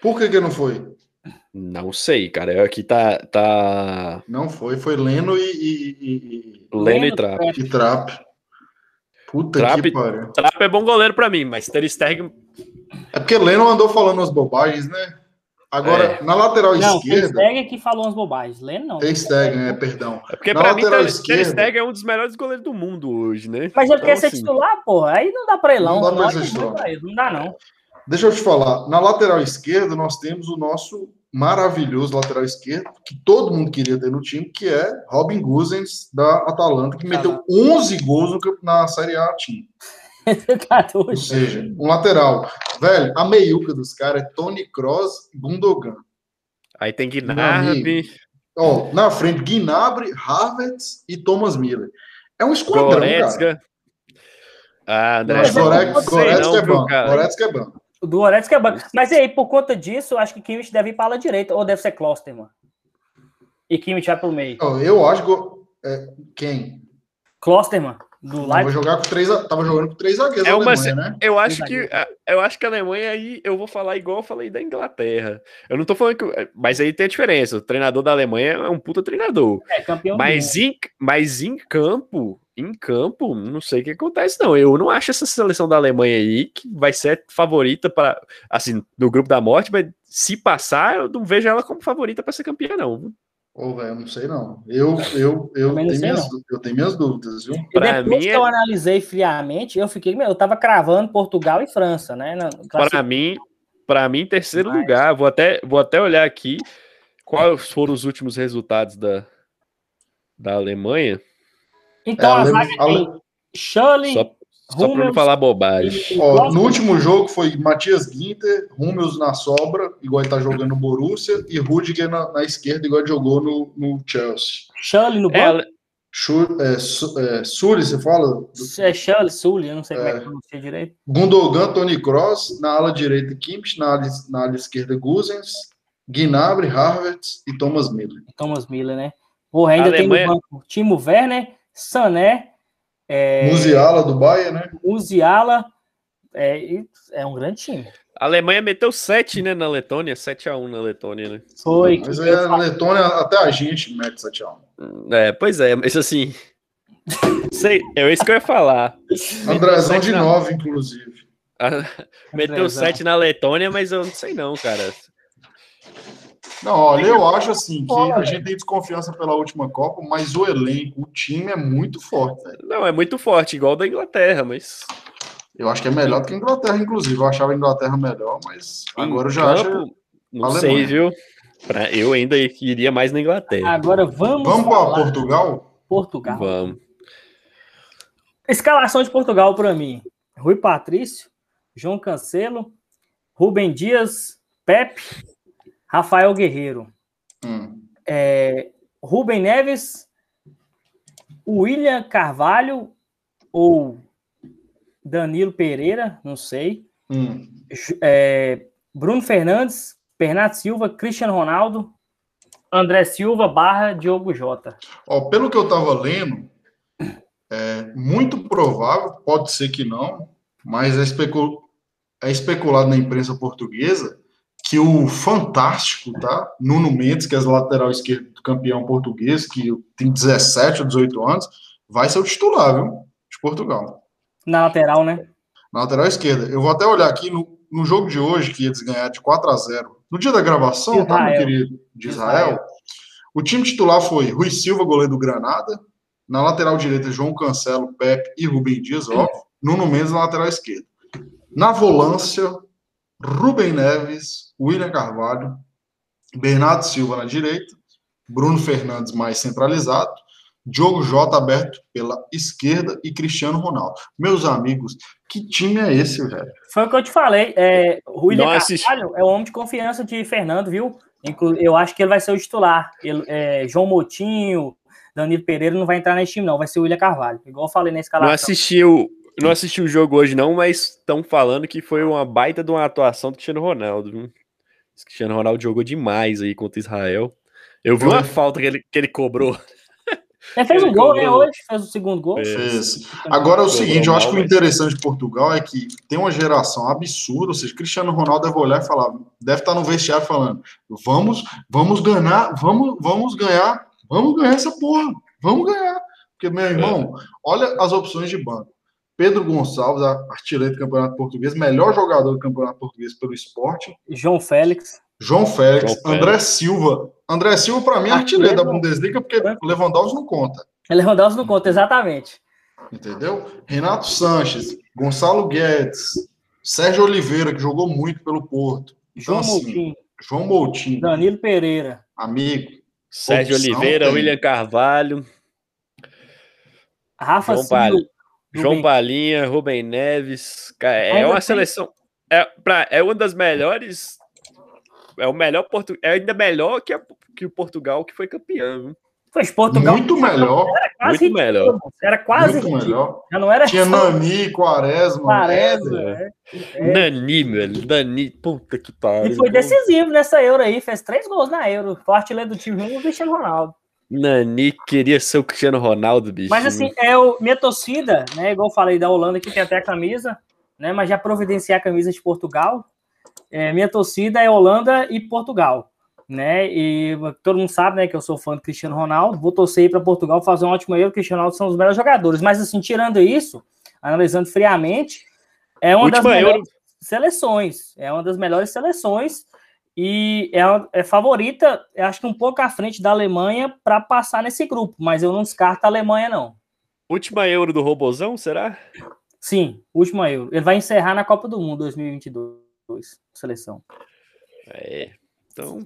Por que que não foi? Não sei, cara. Aqui tá, tá. Não foi, foi Leno e. e, e... Leno, Leno, e Trap. E Trap. Puta Trap, que pariu. Trap é bom goleiro pra mim, mas Ter Stegen é porque Leno andou falando as bobagens, né? Agora, é. na lateral não, esquerda. Ter é que falou as bobagens. Leno não. Ter Stegen, é, perdão. É porque na pra mim, Ter. Stegen é um dos melhores goleiros do mundo hoje, né? Mas ele então, quer ser assim, titular, porra. Aí não dá pra ele, não. Não dá pra ser titular. Não dá, não. Deixa eu te falar. Na lateral esquerda, nós temos o nosso maravilhoso lateral esquerdo, que todo mundo queria ter no time, que é Robin Guzens, da Atalanta, que meteu 11 gols na Série A time. Ou seja, um lateral. Velho, a meiuca dos caras é Tony Cross e Gundogan. Aí tem Gnabry. Ó, na frente, Gnabry, Havertz e Thomas Miller. É um esquadrão, Goretzka. cara. Ah, André. Mas Goretzka, é bom. Goretzka é bom. O do Goretzka é bom. Mas e aí, por conta disso, acho que Kimmich deve ir para a direita, ou deve ser Klosterman. E Kimmich vai para o meio. Eu acho que... É, quem? Klosterman do Tava, jogar com três, tava jogando com três zagueiros é uma, Alemanha, né? Eu acho, que, eu acho que a Alemanha aí, eu vou falar igual eu falei da Inglaterra. Eu não tô falando que. Mas aí tem a diferença. O treinador da Alemanha é um puta treinador. É, campeão. Mas, em, mas em campo, em campo, não sei o que acontece, não. Eu não acho essa seleção da Alemanha aí que vai ser favorita para, assim, do grupo da morte, mas se passar, eu não vejo ela como favorita para ser campeã, não. Ô, oh, velho, não sei não. Eu, eu, eu, tenho, minhas, eu tenho minhas dúvidas, viu? E depois mim, que eu analisei friamente, eu fiquei, eu tava cravando Portugal e França, né? Para mim, para mim, terceiro Mas... lugar. Vou até, vou até olhar aqui quais foram os últimos resultados da, da Alemanha. Então, é, a zaga tem Shirley, Só... Só para não falar bobagem. Ó, no último jogo foi Matias Ginter, Rúmeus na sobra, igual ele tá jogando no Borussia, e Rudiger na, na esquerda, igual ele jogou no, no Chelsea. Shirley no banco? É, é, é, Sully, você fala? É Shirley, Sully, eu não sei é, como é que pronuncia direito. Gundogan, Tony Cross, na ala direita Kimmich, na ala, na ala esquerda Guzens, Gnabry, Harvard e Thomas Miller. Thomas Miller, né? Porra, ainda Alemanha... tem no banco Timo Werner, Sané, é, Musiala do Bahia, né? Musiala é, é um grande time. A Alemanha meteu 7, né, na Letônia, 7x1 na Letônia, né? Foi. Mas aí a Letônia, até a gente mete 7x1. É, pois é, mas assim. sei, é isso que eu ia falar. Andrezão de 9, na... inclusive. meteu 7 na Letônia, mas eu não sei não, cara. Não, olha, eu acho assim que a gente tem desconfiança pela última Copa, mas o elenco, o time é muito forte. Velho. Não, é muito forte, igual da Inglaterra, mas. Eu acho que é melhor do que a Inglaterra, inclusive. Eu achava a Inglaterra melhor, mas em agora eu já campo, acho. Não sei, viu? Pra, eu ainda iria mais na Inglaterra. Agora vamos. Vamos para Portugal? Portugal. Vamos. Escalação de Portugal para mim: Rui Patrício, João Cancelo, Rubem Dias, Pepe, Rafael Guerreiro, hum. é, Rubem Neves, William Carvalho ou Danilo Pereira, não sei. Hum. É, Bruno Fernandes, Bernardo Silva, Cristiano Ronaldo, André Silva barra Diogo Jota. Ó, pelo que eu estava lendo, é muito provável, pode ser que não, mas é, especul... é especulado na imprensa portuguesa que o fantástico, tá? Nuno Mendes, que é lateral esquerdo do campeão português, que tem 17 ou 18 anos, vai ser o titular, viu? De Portugal. Na lateral, né? Na lateral esquerda. Eu vou até olhar aqui no, no jogo de hoje, que eles ganhar de 4 a 0 No dia da gravação, Israel. tá, meu querido? De Israel. Israel. O time titular foi Rui Silva, goleiro do Granada. Na lateral direita, João Cancelo, Pepe e Rubem Dias, óbvio. Nuno Mendes na lateral esquerda. Na volância, Rubem Neves, William Carvalho, Bernardo Silva na direita, Bruno Fernandes mais centralizado, Diogo Jota aberto pela esquerda e Cristiano Ronaldo. Meus amigos, que time é esse, velho? Foi o que eu te falei. É, o William Carvalho é o homem de confiança de Fernando, viu? Eu acho que ele vai ser o titular. Ele, é, João Motinho, Danilo Pereira não vai entrar nesse time, não. Vai ser o William Carvalho. Igual eu falei na escalação. Não assistiu, não assisti o jogo hoje, não, mas estão falando que foi uma baita de uma atuação do Cristiano Ronaldo. Viu? O Cristiano Ronaldo jogou demais aí contra Israel. Eu vi uma falta que ele, que ele cobrou. Ele fez um gol, né? Hoje fez o segundo gol. Fez. Agora é o seguinte, eu acho que o interessante de Portugal é que tem uma geração absurda, ou seja, Cristiano Ronaldo deve olhar e falar, deve estar no vestiário falando, vamos, vamos ganhar, vamos, vamos ganhar, vamos ganhar essa porra, vamos ganhar. Porque, meu irmão, é. olha as opções de banco. Pedro Gonçalves, artilheiro do Campeonato Português, melhor jogador do Campeonato Português pelo esporte. João Félix. João Félix, João André Félix. Silva. André Silva, para mim, é artilheiro da Bundesliga, porque Lewandowski não conta. Lewandowski não conta, exatamente. Entendeu? Renato Sanches, Gonçalo Guedes, Sérgio Oliveira, que jogou muito pelo Porto. Então, João assim, Moutinho. João Moutinho. Danilo Pereira. Amigo. Sérgio Oliveira, tem. William Carvalho. Rafa João Silva. João Palinha, Rubem Neves. É uma seleção. É, pra, é uma das melhores. É o melhor Portugal. É ainda melhor que, a, que o Portugal que foi campeão. Foi Portugal. Muito melhor. Era muito melhor. Era quase muito melhor. Já não era Tinha só... Nani, Quaresma. Quaresma. É. É. Nani, velho. Nani, puta que pariu. E foi decisivo nessa Euro aí. Fez três gols na Euro. Forte artilheiro do time, o Cristiano Ronaldo. Nani queria ser o Cristiano Ronaldo, bicho. Mas assim, é o, minha torcida, né? Igual eu falei da Holanda, que tem até a camisa, né? Mas já providenciar a camisa de Portugal. É, minha torcida é Holanda e Portugal, né? E todo mundo sabe, né, que eu sou fã do Cristiano Ronaldo. Vou torcer para Portugal fazer um ótimo erro. O Cristiano Ronaldo são os melhores jogadores. Mas assim, tirando isso, analisando friamente, é uma Última das melhores Euro... seleções. É uma das melhores seleções e é, é favorita, acho que um pouco à frente da Alemanha para passar nesse grupo, mas eu não descarto a Alemanha, não. Última Euro do Robozão, será? Sim, última Euro. Ele vai encerrar na Copa do Mundo 2022, seleção. É, então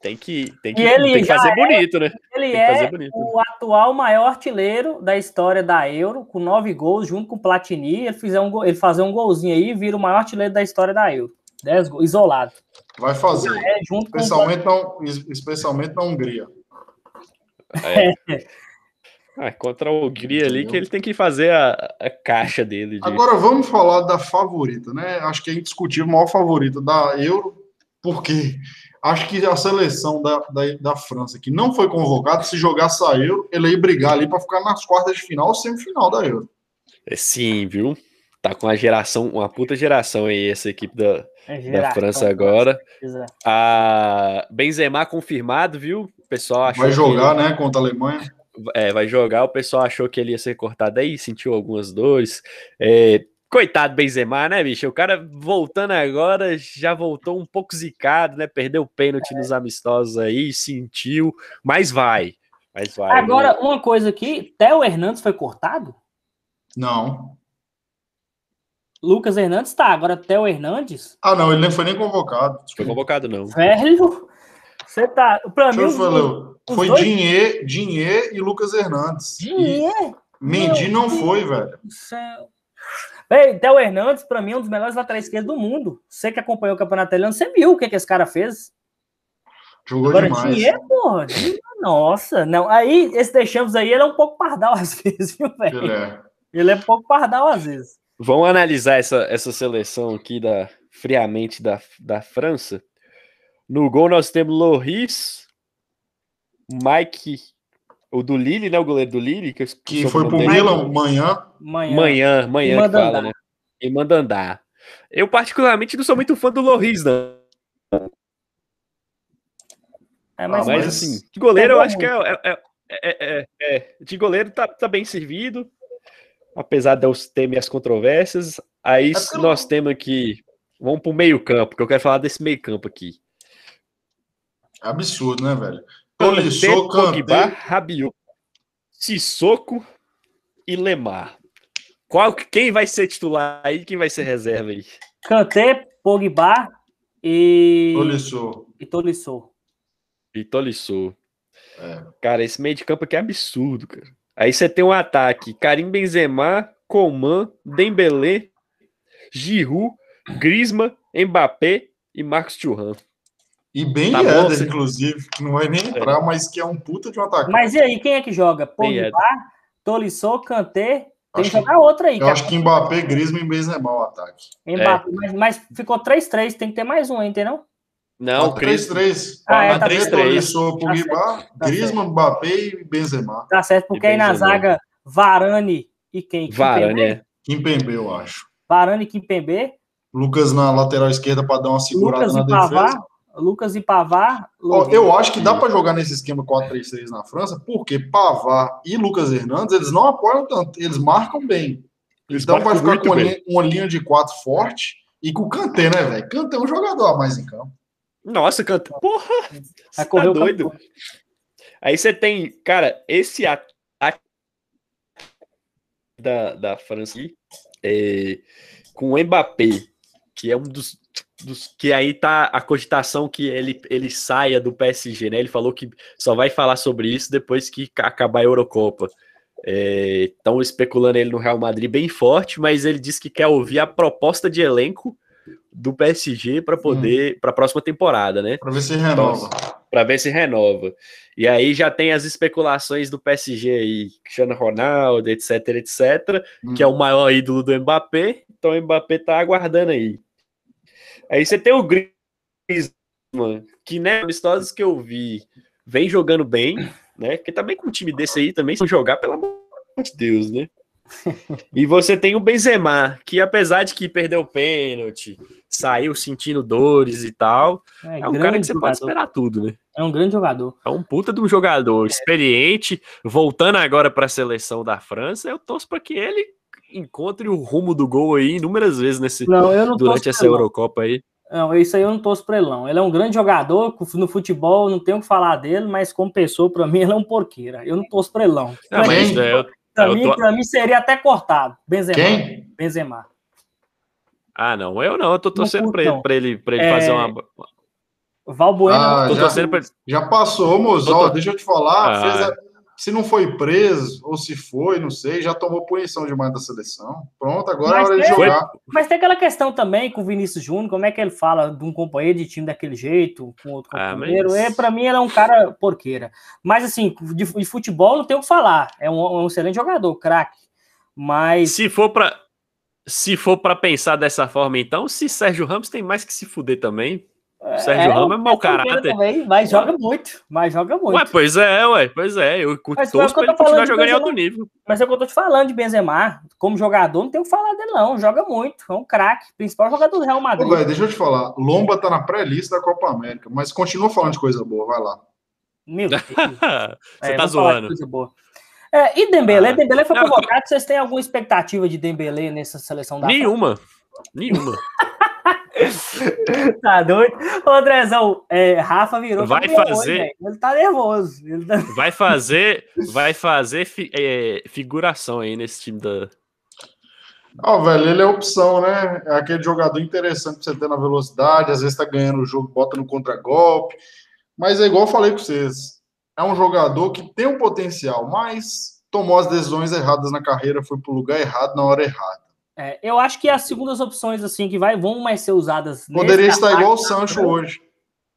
tem que, tem que, tem que fazer é, bonito, né? Ele é o atual maior artilheiro da história da Euro, com nove gols, junto com o Platini. Ele, fizer um, ele fazer um golzinho aí, vira o maior artilheiro da história da Euro. 10 gols, isolado. Vai fazer. É, especialmente, com... na, especialmente na Hungria. É. Ah, contra a Hungria ali, que ele tem que fazer a, a caixa dele. De... Agora vamos falar da favorita, né? Acho que é indiscutível a maior favorita da Euro, porque acho que a seleção da, da, da França, que não foi convocada, se jogasse a Euro, ele ia brigar ali para ficar nas quartas de final ou semifinal da Euro. É sim, viu? Tá com uma geração, uma puta geração aí, essa equipe da, é da França agora. A Benzema confirmado, viu? O pessoal achou Vai jogar, né, contra a Alemanha. É, vai jogar. O pessoal achou que ele ia ser cortado aí, sentiu algumas dores. É, coitado Benzema, né, bicho? O cara voltando agora já voltou um pouco zicado, né? Perdeu o pênalti é. nos amistosos aí, sentiu, mas vai. Mas vai. Agora, né? uma coisa aqui, Theo Hernandes foi cortado? Não. Lucas Hernandes tá, agora Theo Hernandes. Ah, não, ele nem foi nem convocado. Foi convocado, não. Velho, você tá. Pra mim. foi dois... Dinhe, Dinhe e Lucas Hernandes. Dinhe? Mendy não Deus foi, velho. Do céu. Véi, Theo Hernandes, pra mim, é um dos melhores laterais esquerdos do mundo. Você que acompanhou o campeonato italiano, você viu o que, que esse cara fez? Jogou Agora, demais. Dinhe, porra. Nossa, não. Aí, esse deixamos aí, ele é um pouco pardal às vezes, viu, velho? Ele é. Ele é um pouco pardal às vezes. Vamos analisar essa, essa seleção aqui da friamente da, da França. No gol nós temos Loris, Mike O do Lille, né? O goleiro do Lille. Que, que foi pro Milan manhã. Manhã, manhã, manhã que fala, né? E manda andar. Eu, particularmente, não sou muito fã do Loris, não. É, mas, ah, mas assim, de goleiro eu acho que é é, é, é, é, De goleiro tá, tá bem servido. Apesar de eu ter minhas controvérsias. Aí nós temos aqui. Vamos pro meio-campo, que eu quero falar desse meio-campo aqui. Absurdo, né, velho? Tolisso, Pogba, Rabiot, Sissoko e Lemar. Qual, quem vai ser titular aí? Quem vai ser reserva aí? Kanté, Pogba e. Tolisso. E Tolisso. E Tolisso. É. Cara, esse meio de campo aqui é absurdo, cara. Aí você tem um ataque: Karim Benzema, Coman, Dembélé, Giroud, Grisma, Mbappé e Marcos Thuram. E bem tá Eder, bom, inclusive, que não vai nem é. entrar, é. mas que é um puta de um atacante. Mas e aí, quem é que joga? Pogba, Tolisso, Kanté, tem que jogar outra aí. Eu acho que Mbappé, Griezmann e Benzema o ataque. Mbappé, é. mas, mas, ficou 3-3, tem que ter mais um aí, entendeu? Não, 3-3. Ah, é, tá 3-3. Tolisso, Pogba, tá Griezmann, Mbappé e Benzema. Tá certo, porque aí na zaga, Varane e quem? Varane, é. Kimpembe, eu acho. Varane e Kimpembe. Lucas na lateral esquerda para dar uma segurada Lucas na defesa. Lucas e Pavar. eu acho que dá para jogar nesse esquema 4-3-3 na França, porque Pavar e Lucas Hernandes, eles não apoiam tanto, eles marcam bem. Eles então vai ficar com uma linha, uma linha, de quatro forte e com o Kanté, né, velho? Kanté é um jogador a mais em campo. Nossa, Kanté, porra! Tá doido? Aí você tem, cara, esse ataque da, da França é, com o Mbappé, que é um dos dos, que aí tá a cogitação que ele, ele saia do PSG, né? Ele falou que só vai falar sobre isso depois que acabar a Eurocopa. Estão é, especulando ele no Real Madrid bem forte, mas ele disse que quer ouvir a proposta de elenco do PSG para poder hum. para a próxima temporada, né? Para ver se renova. Então, para ver se renova. E aí já tem as especulações do PSG aí, Cristiano Ronaldo, etc, etc, hum. que é o maior ídolo do Mbappé. Então o Mbappé tá aguardando aí. Aí você tem o Griezmann, que né, amistosos que eu vi, vem jogando bem, né? Que também com um time desse aí também se jogar, pelo amor de Deus, né? E você tem o Benzema, que apesar de que perdeu o pênalti, saiu sentindo dores e tal, é, é um cara que você jogador. pode esperar tudo, né? É um grande jogador. É um puta de um jogador experiente, voltando agora para a seleção da França, eu torço para que ele encontre o rumo do gol aí inúmeras vezes nesse, não, não durante essa Eurocopa aí. Não, isso aí eu não torço pra ele, não. Ele é um grande jogador, no futebol não tenho o que falar dele, mas como pessoa, pra mim, ele é um porqueira. Eu não torço pra ele, não. Pra, mim, é, pra, mim, tô... pra mim seria até cortado. Benzema. Quem? Benzema. Ah, não, eu não, eu tô torcendo pra ele, pra ele, pra ele é... fazer uma. Valbuena, ah, já, pra... já passou, moço. Tô... Deixa eu te falar. Ah. Fez a se não foi preso, ou se foi, não sei, já tomou punição demais da seleção. Pronto, agora mas é hora de jogar. Mas tem aquela questão também com o Vinícius Júnior, como é que ele fala de um companheiro de time daquele jeito, com outro ah, companheiro. Mas... É, para mim, ele é um cara porqueira. Mas assim, de, de futebol não tem o que falar. É um, é um excelente jogador, craque. Mas. Se for para se for para pensar dessa forma, então, se Sérgio Ramos tem mais que se fuder também, o Sérgio é, Ramos é mau caráter. Também, mas joga muito, mas joga muito. Ué, pois é, ué, pois é. Eu curto todos pra ele continuar jogando em alto nível. Mas é o que eu tô te falando de Benzema. Como jogador, não tenho o que falar dele, não. Joga muito, é um craque, principal jogador do Real Madrid. Ô, véio, deixa eu te falar. Lomba tá na pré-lista da Copa América, mas continua falando de coisa boa, vai lá. Meu Deus. Você é, tá zoando. É, e Dembélé? Ah, Dembélé foi convocado. Vocês têm alguma expectativa de Dembélé nessa seleção da Nenhuma. Nenhuma. tá doido? Ô, Andrezão, é, Rafa virou. Vai fazer. Hoje, ele tá nervoso. Ele tá... Vai fazer, vai fazer fi, é, figuração aí nesse time da. Ó, oh, velho, ele é opção, né? É aquele jogador interessante pra você ter na velocidade, às vezes tá ganhando o jogo, bota no contragolpe. Mas é igual eu falei com vocês. É um jogador que tem um potencial, mas tomou as decisões erradas na carreira, foi pro lugar errado na hora errada. É, eu acho que as segundas opções, assim, que vai, vão mais ser usadas. Poderia estar igual o Sancho hoje.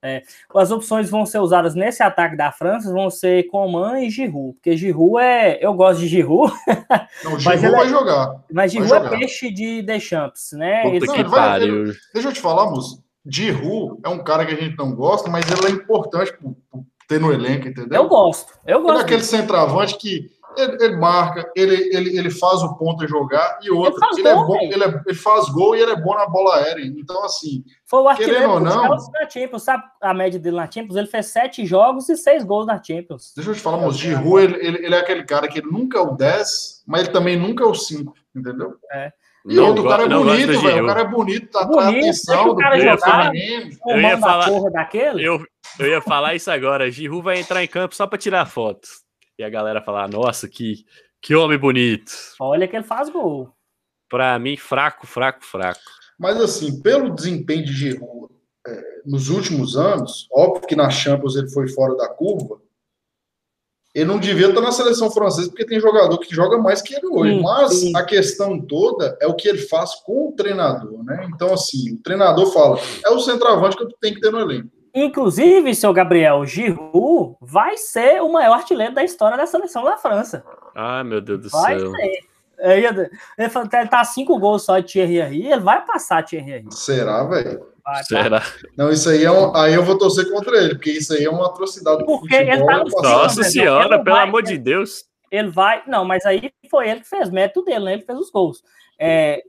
É, as opções vão ser usadas nesse ataque da França vão ser Coman e Giroud, porque Giroud é. Eu gosto de Giroud. Não, Giroud vai é, jogar. Mas Giroud é peixe de Deschamps, né? Puta que vai, ele, deixa eu te falar, moço. Giroud é um cara que a gente não gosta, mas ele é importante pro, pro ter no elenco, entendeu? Eu gosto. Eu gosto. É aquele centroavante que ele, ele, marca, ele, ele, ele faz o ponto jogar e outro. Ele, ele é bom, ele, é, ele, faz gol e ele é bom na bola aérea. Então, assim. Foi o artilheiro ou não, na Champions. Sabe a média dele na Champions? Ele fez sete jogos e seis gols na Champions. Deixa eu te falar, moço. Giroud, ele, ele, ele é aquele cara que ele nunca é o 10, mas ele também nunca é o 5, entendeu? É. E não, outro, o cara é bonito, velho. O cara é bonito, tá bonito, atenção do cara jogar, eu ia falar, eu, eu ia falar isso agora. Giroud vai entrar em campo só para tirar foto. E a galera falar, nossa, que, que homem bonito. Olha que ele faz gol. Para mim, fraco, fraco, fraco. Mas assim, pelo desempenho de Giroud é, nos últimos anos, óbvio que na Champions ele foi fora da curva, ele não devia estar na seleção francesa porque tem jogador que joga mais que ele hoje. Sim, Mas sim. a questão toda é o que ele faz com o treinador, né? Então, assim, o treinador fala: é o centroavante que eu tenho que ter no elenco. Inclusive, seu Gabriel Giroud vai ser o maior artilheiro da história da seleção da França. Ah, meu Deus do vai céu. Ser. Ele, ele tá cinco gols só de Thierry Henry, ele vai passar Thierry Henry. Será, velho? Vai, Será? Tá? Não, isso aí é um, aí eu vou torcer contra ele, porque isso aí é uma atrocidade. Porque ele tá no Nossa senhora, pelo vai, amor de Deus. Ele vai. Não, mas aí foi ele que fez mérito dele, né? Ele fez os gols. É,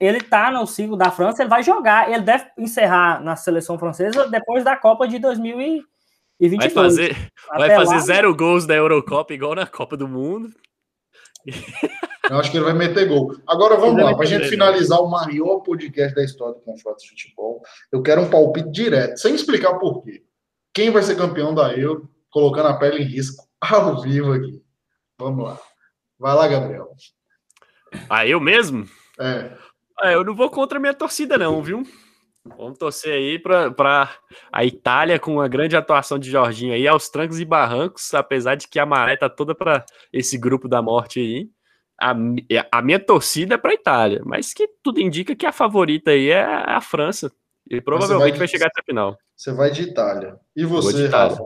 ele tá no ciclo da França, ele vai jogar. Ele deve encerrar na seleção francesa depois da Copa de 2022. Vai fazer, vai fazer lá, zero gols da Eurocopa, igual na Copa do Mundo. Eu acho que ele vai meter gol. Agora vamos lá, para a gente finalizar o maior podcast da história do Confronto de Futebol. Eu quero um palpite direto, sem explicar por quê. Quem vai ser campeão da Euro, colocando a pele em risco ao vivo aqui. Vamos lá. Vai lá, Gabriel. Ah, eu mesmo? É. Ah, eu não vou contra a minha torcida, não, viu? Vamos torcer aí para a Itália com uma grande atuação de Jorginho aí, aos trancos e barrancos, apesar de que a maré tá toda para esse grupo da morte aí. A, a minha torcida é para a Itália, mas que tudo indica que a favorita aí é a França. E provavelmente vai, vai, chegar até a final. Você vai de Itália. E você, Rafa?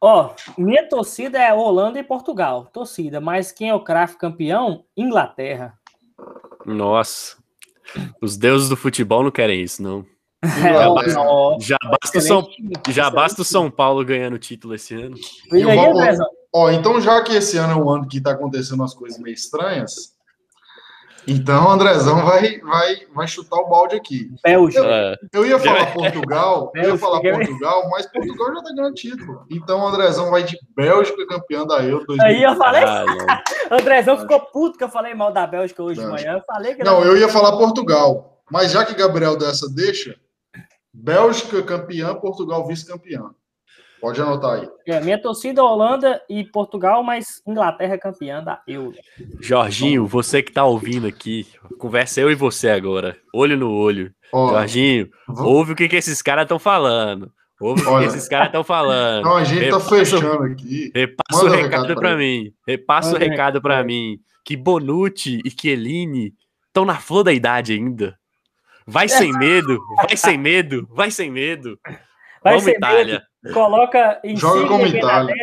Ó, oh, minha torcida é Holanda e Portugal. Torcida, mas quem é o craft campeão? Inglaterra. Nossa. Os deuses do futebol não querem isso, não. Já basta, já basta, São, já basta o São Paulo ganhando o título esse ano. E aí, ó, então, já que esse ano é um ano que está acontecendo umas coisas meio estranhas, então o Andrezão vai, vai, vai chutar o balde aqui. Bélgica. Eu, é. eu ia falar Portugal, eu ia falar Portugal, mas Portugal já está ganhando título. Então o Andrezão vai de Bélgica campeão da Euro. Aí eu falei. Ah, Andrezão ficou puto que eu falei mal da Bélgica hoje de manhã. Eu falei que não, não, eu ia falar Portugal. Mas já que Gabriel dessa deixa, Bélgica campeã, Portugal vice-campeã. Pode anotar aí. É, minha torcida é Holanda e Portugal, mas Inglaterra é campeã da Euro. Jorginho, você que tá ouvindo aqui, conversa eu e você agora, olho no olho. Jorginho, vou... ouve o que, que esses caras estão falando. Ouve Olha, o que esses caras estão falando. Não, a gente tá fechando aqui. Repassa Manda o recado, recado para mim. Repassa Manda o recado para mim. Que Bonucci e Chiellini estão na flor da idade ainda. Vai sem medo, vai sem medo, vai sem medo. Vai Vamos, Itália. Medo. Coloca em Joga como Itália.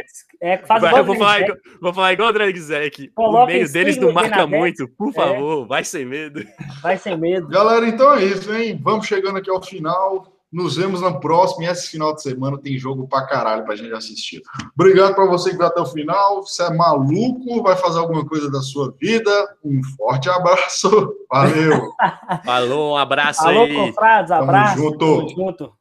É, faz vai, vou, falar, vou falar igual o André Gizek. O meio deles não marca muito. Por é. favor, é. vai sem medo. Vai sem medo. Galera, então é isso, hein? Vamos chegando aqui ao final. Nos vemos na próxima. E esse final de semana tem jogo pra caralho pra gente assistir. Obrigado pra você que vai até o final. Você é maluco, vai fazer alguma coisa da sua vida. Um forte abraço. Valeu. Falou, um abraço Alô, aí. confrades, abraço. Tamo junto. Tamo junto.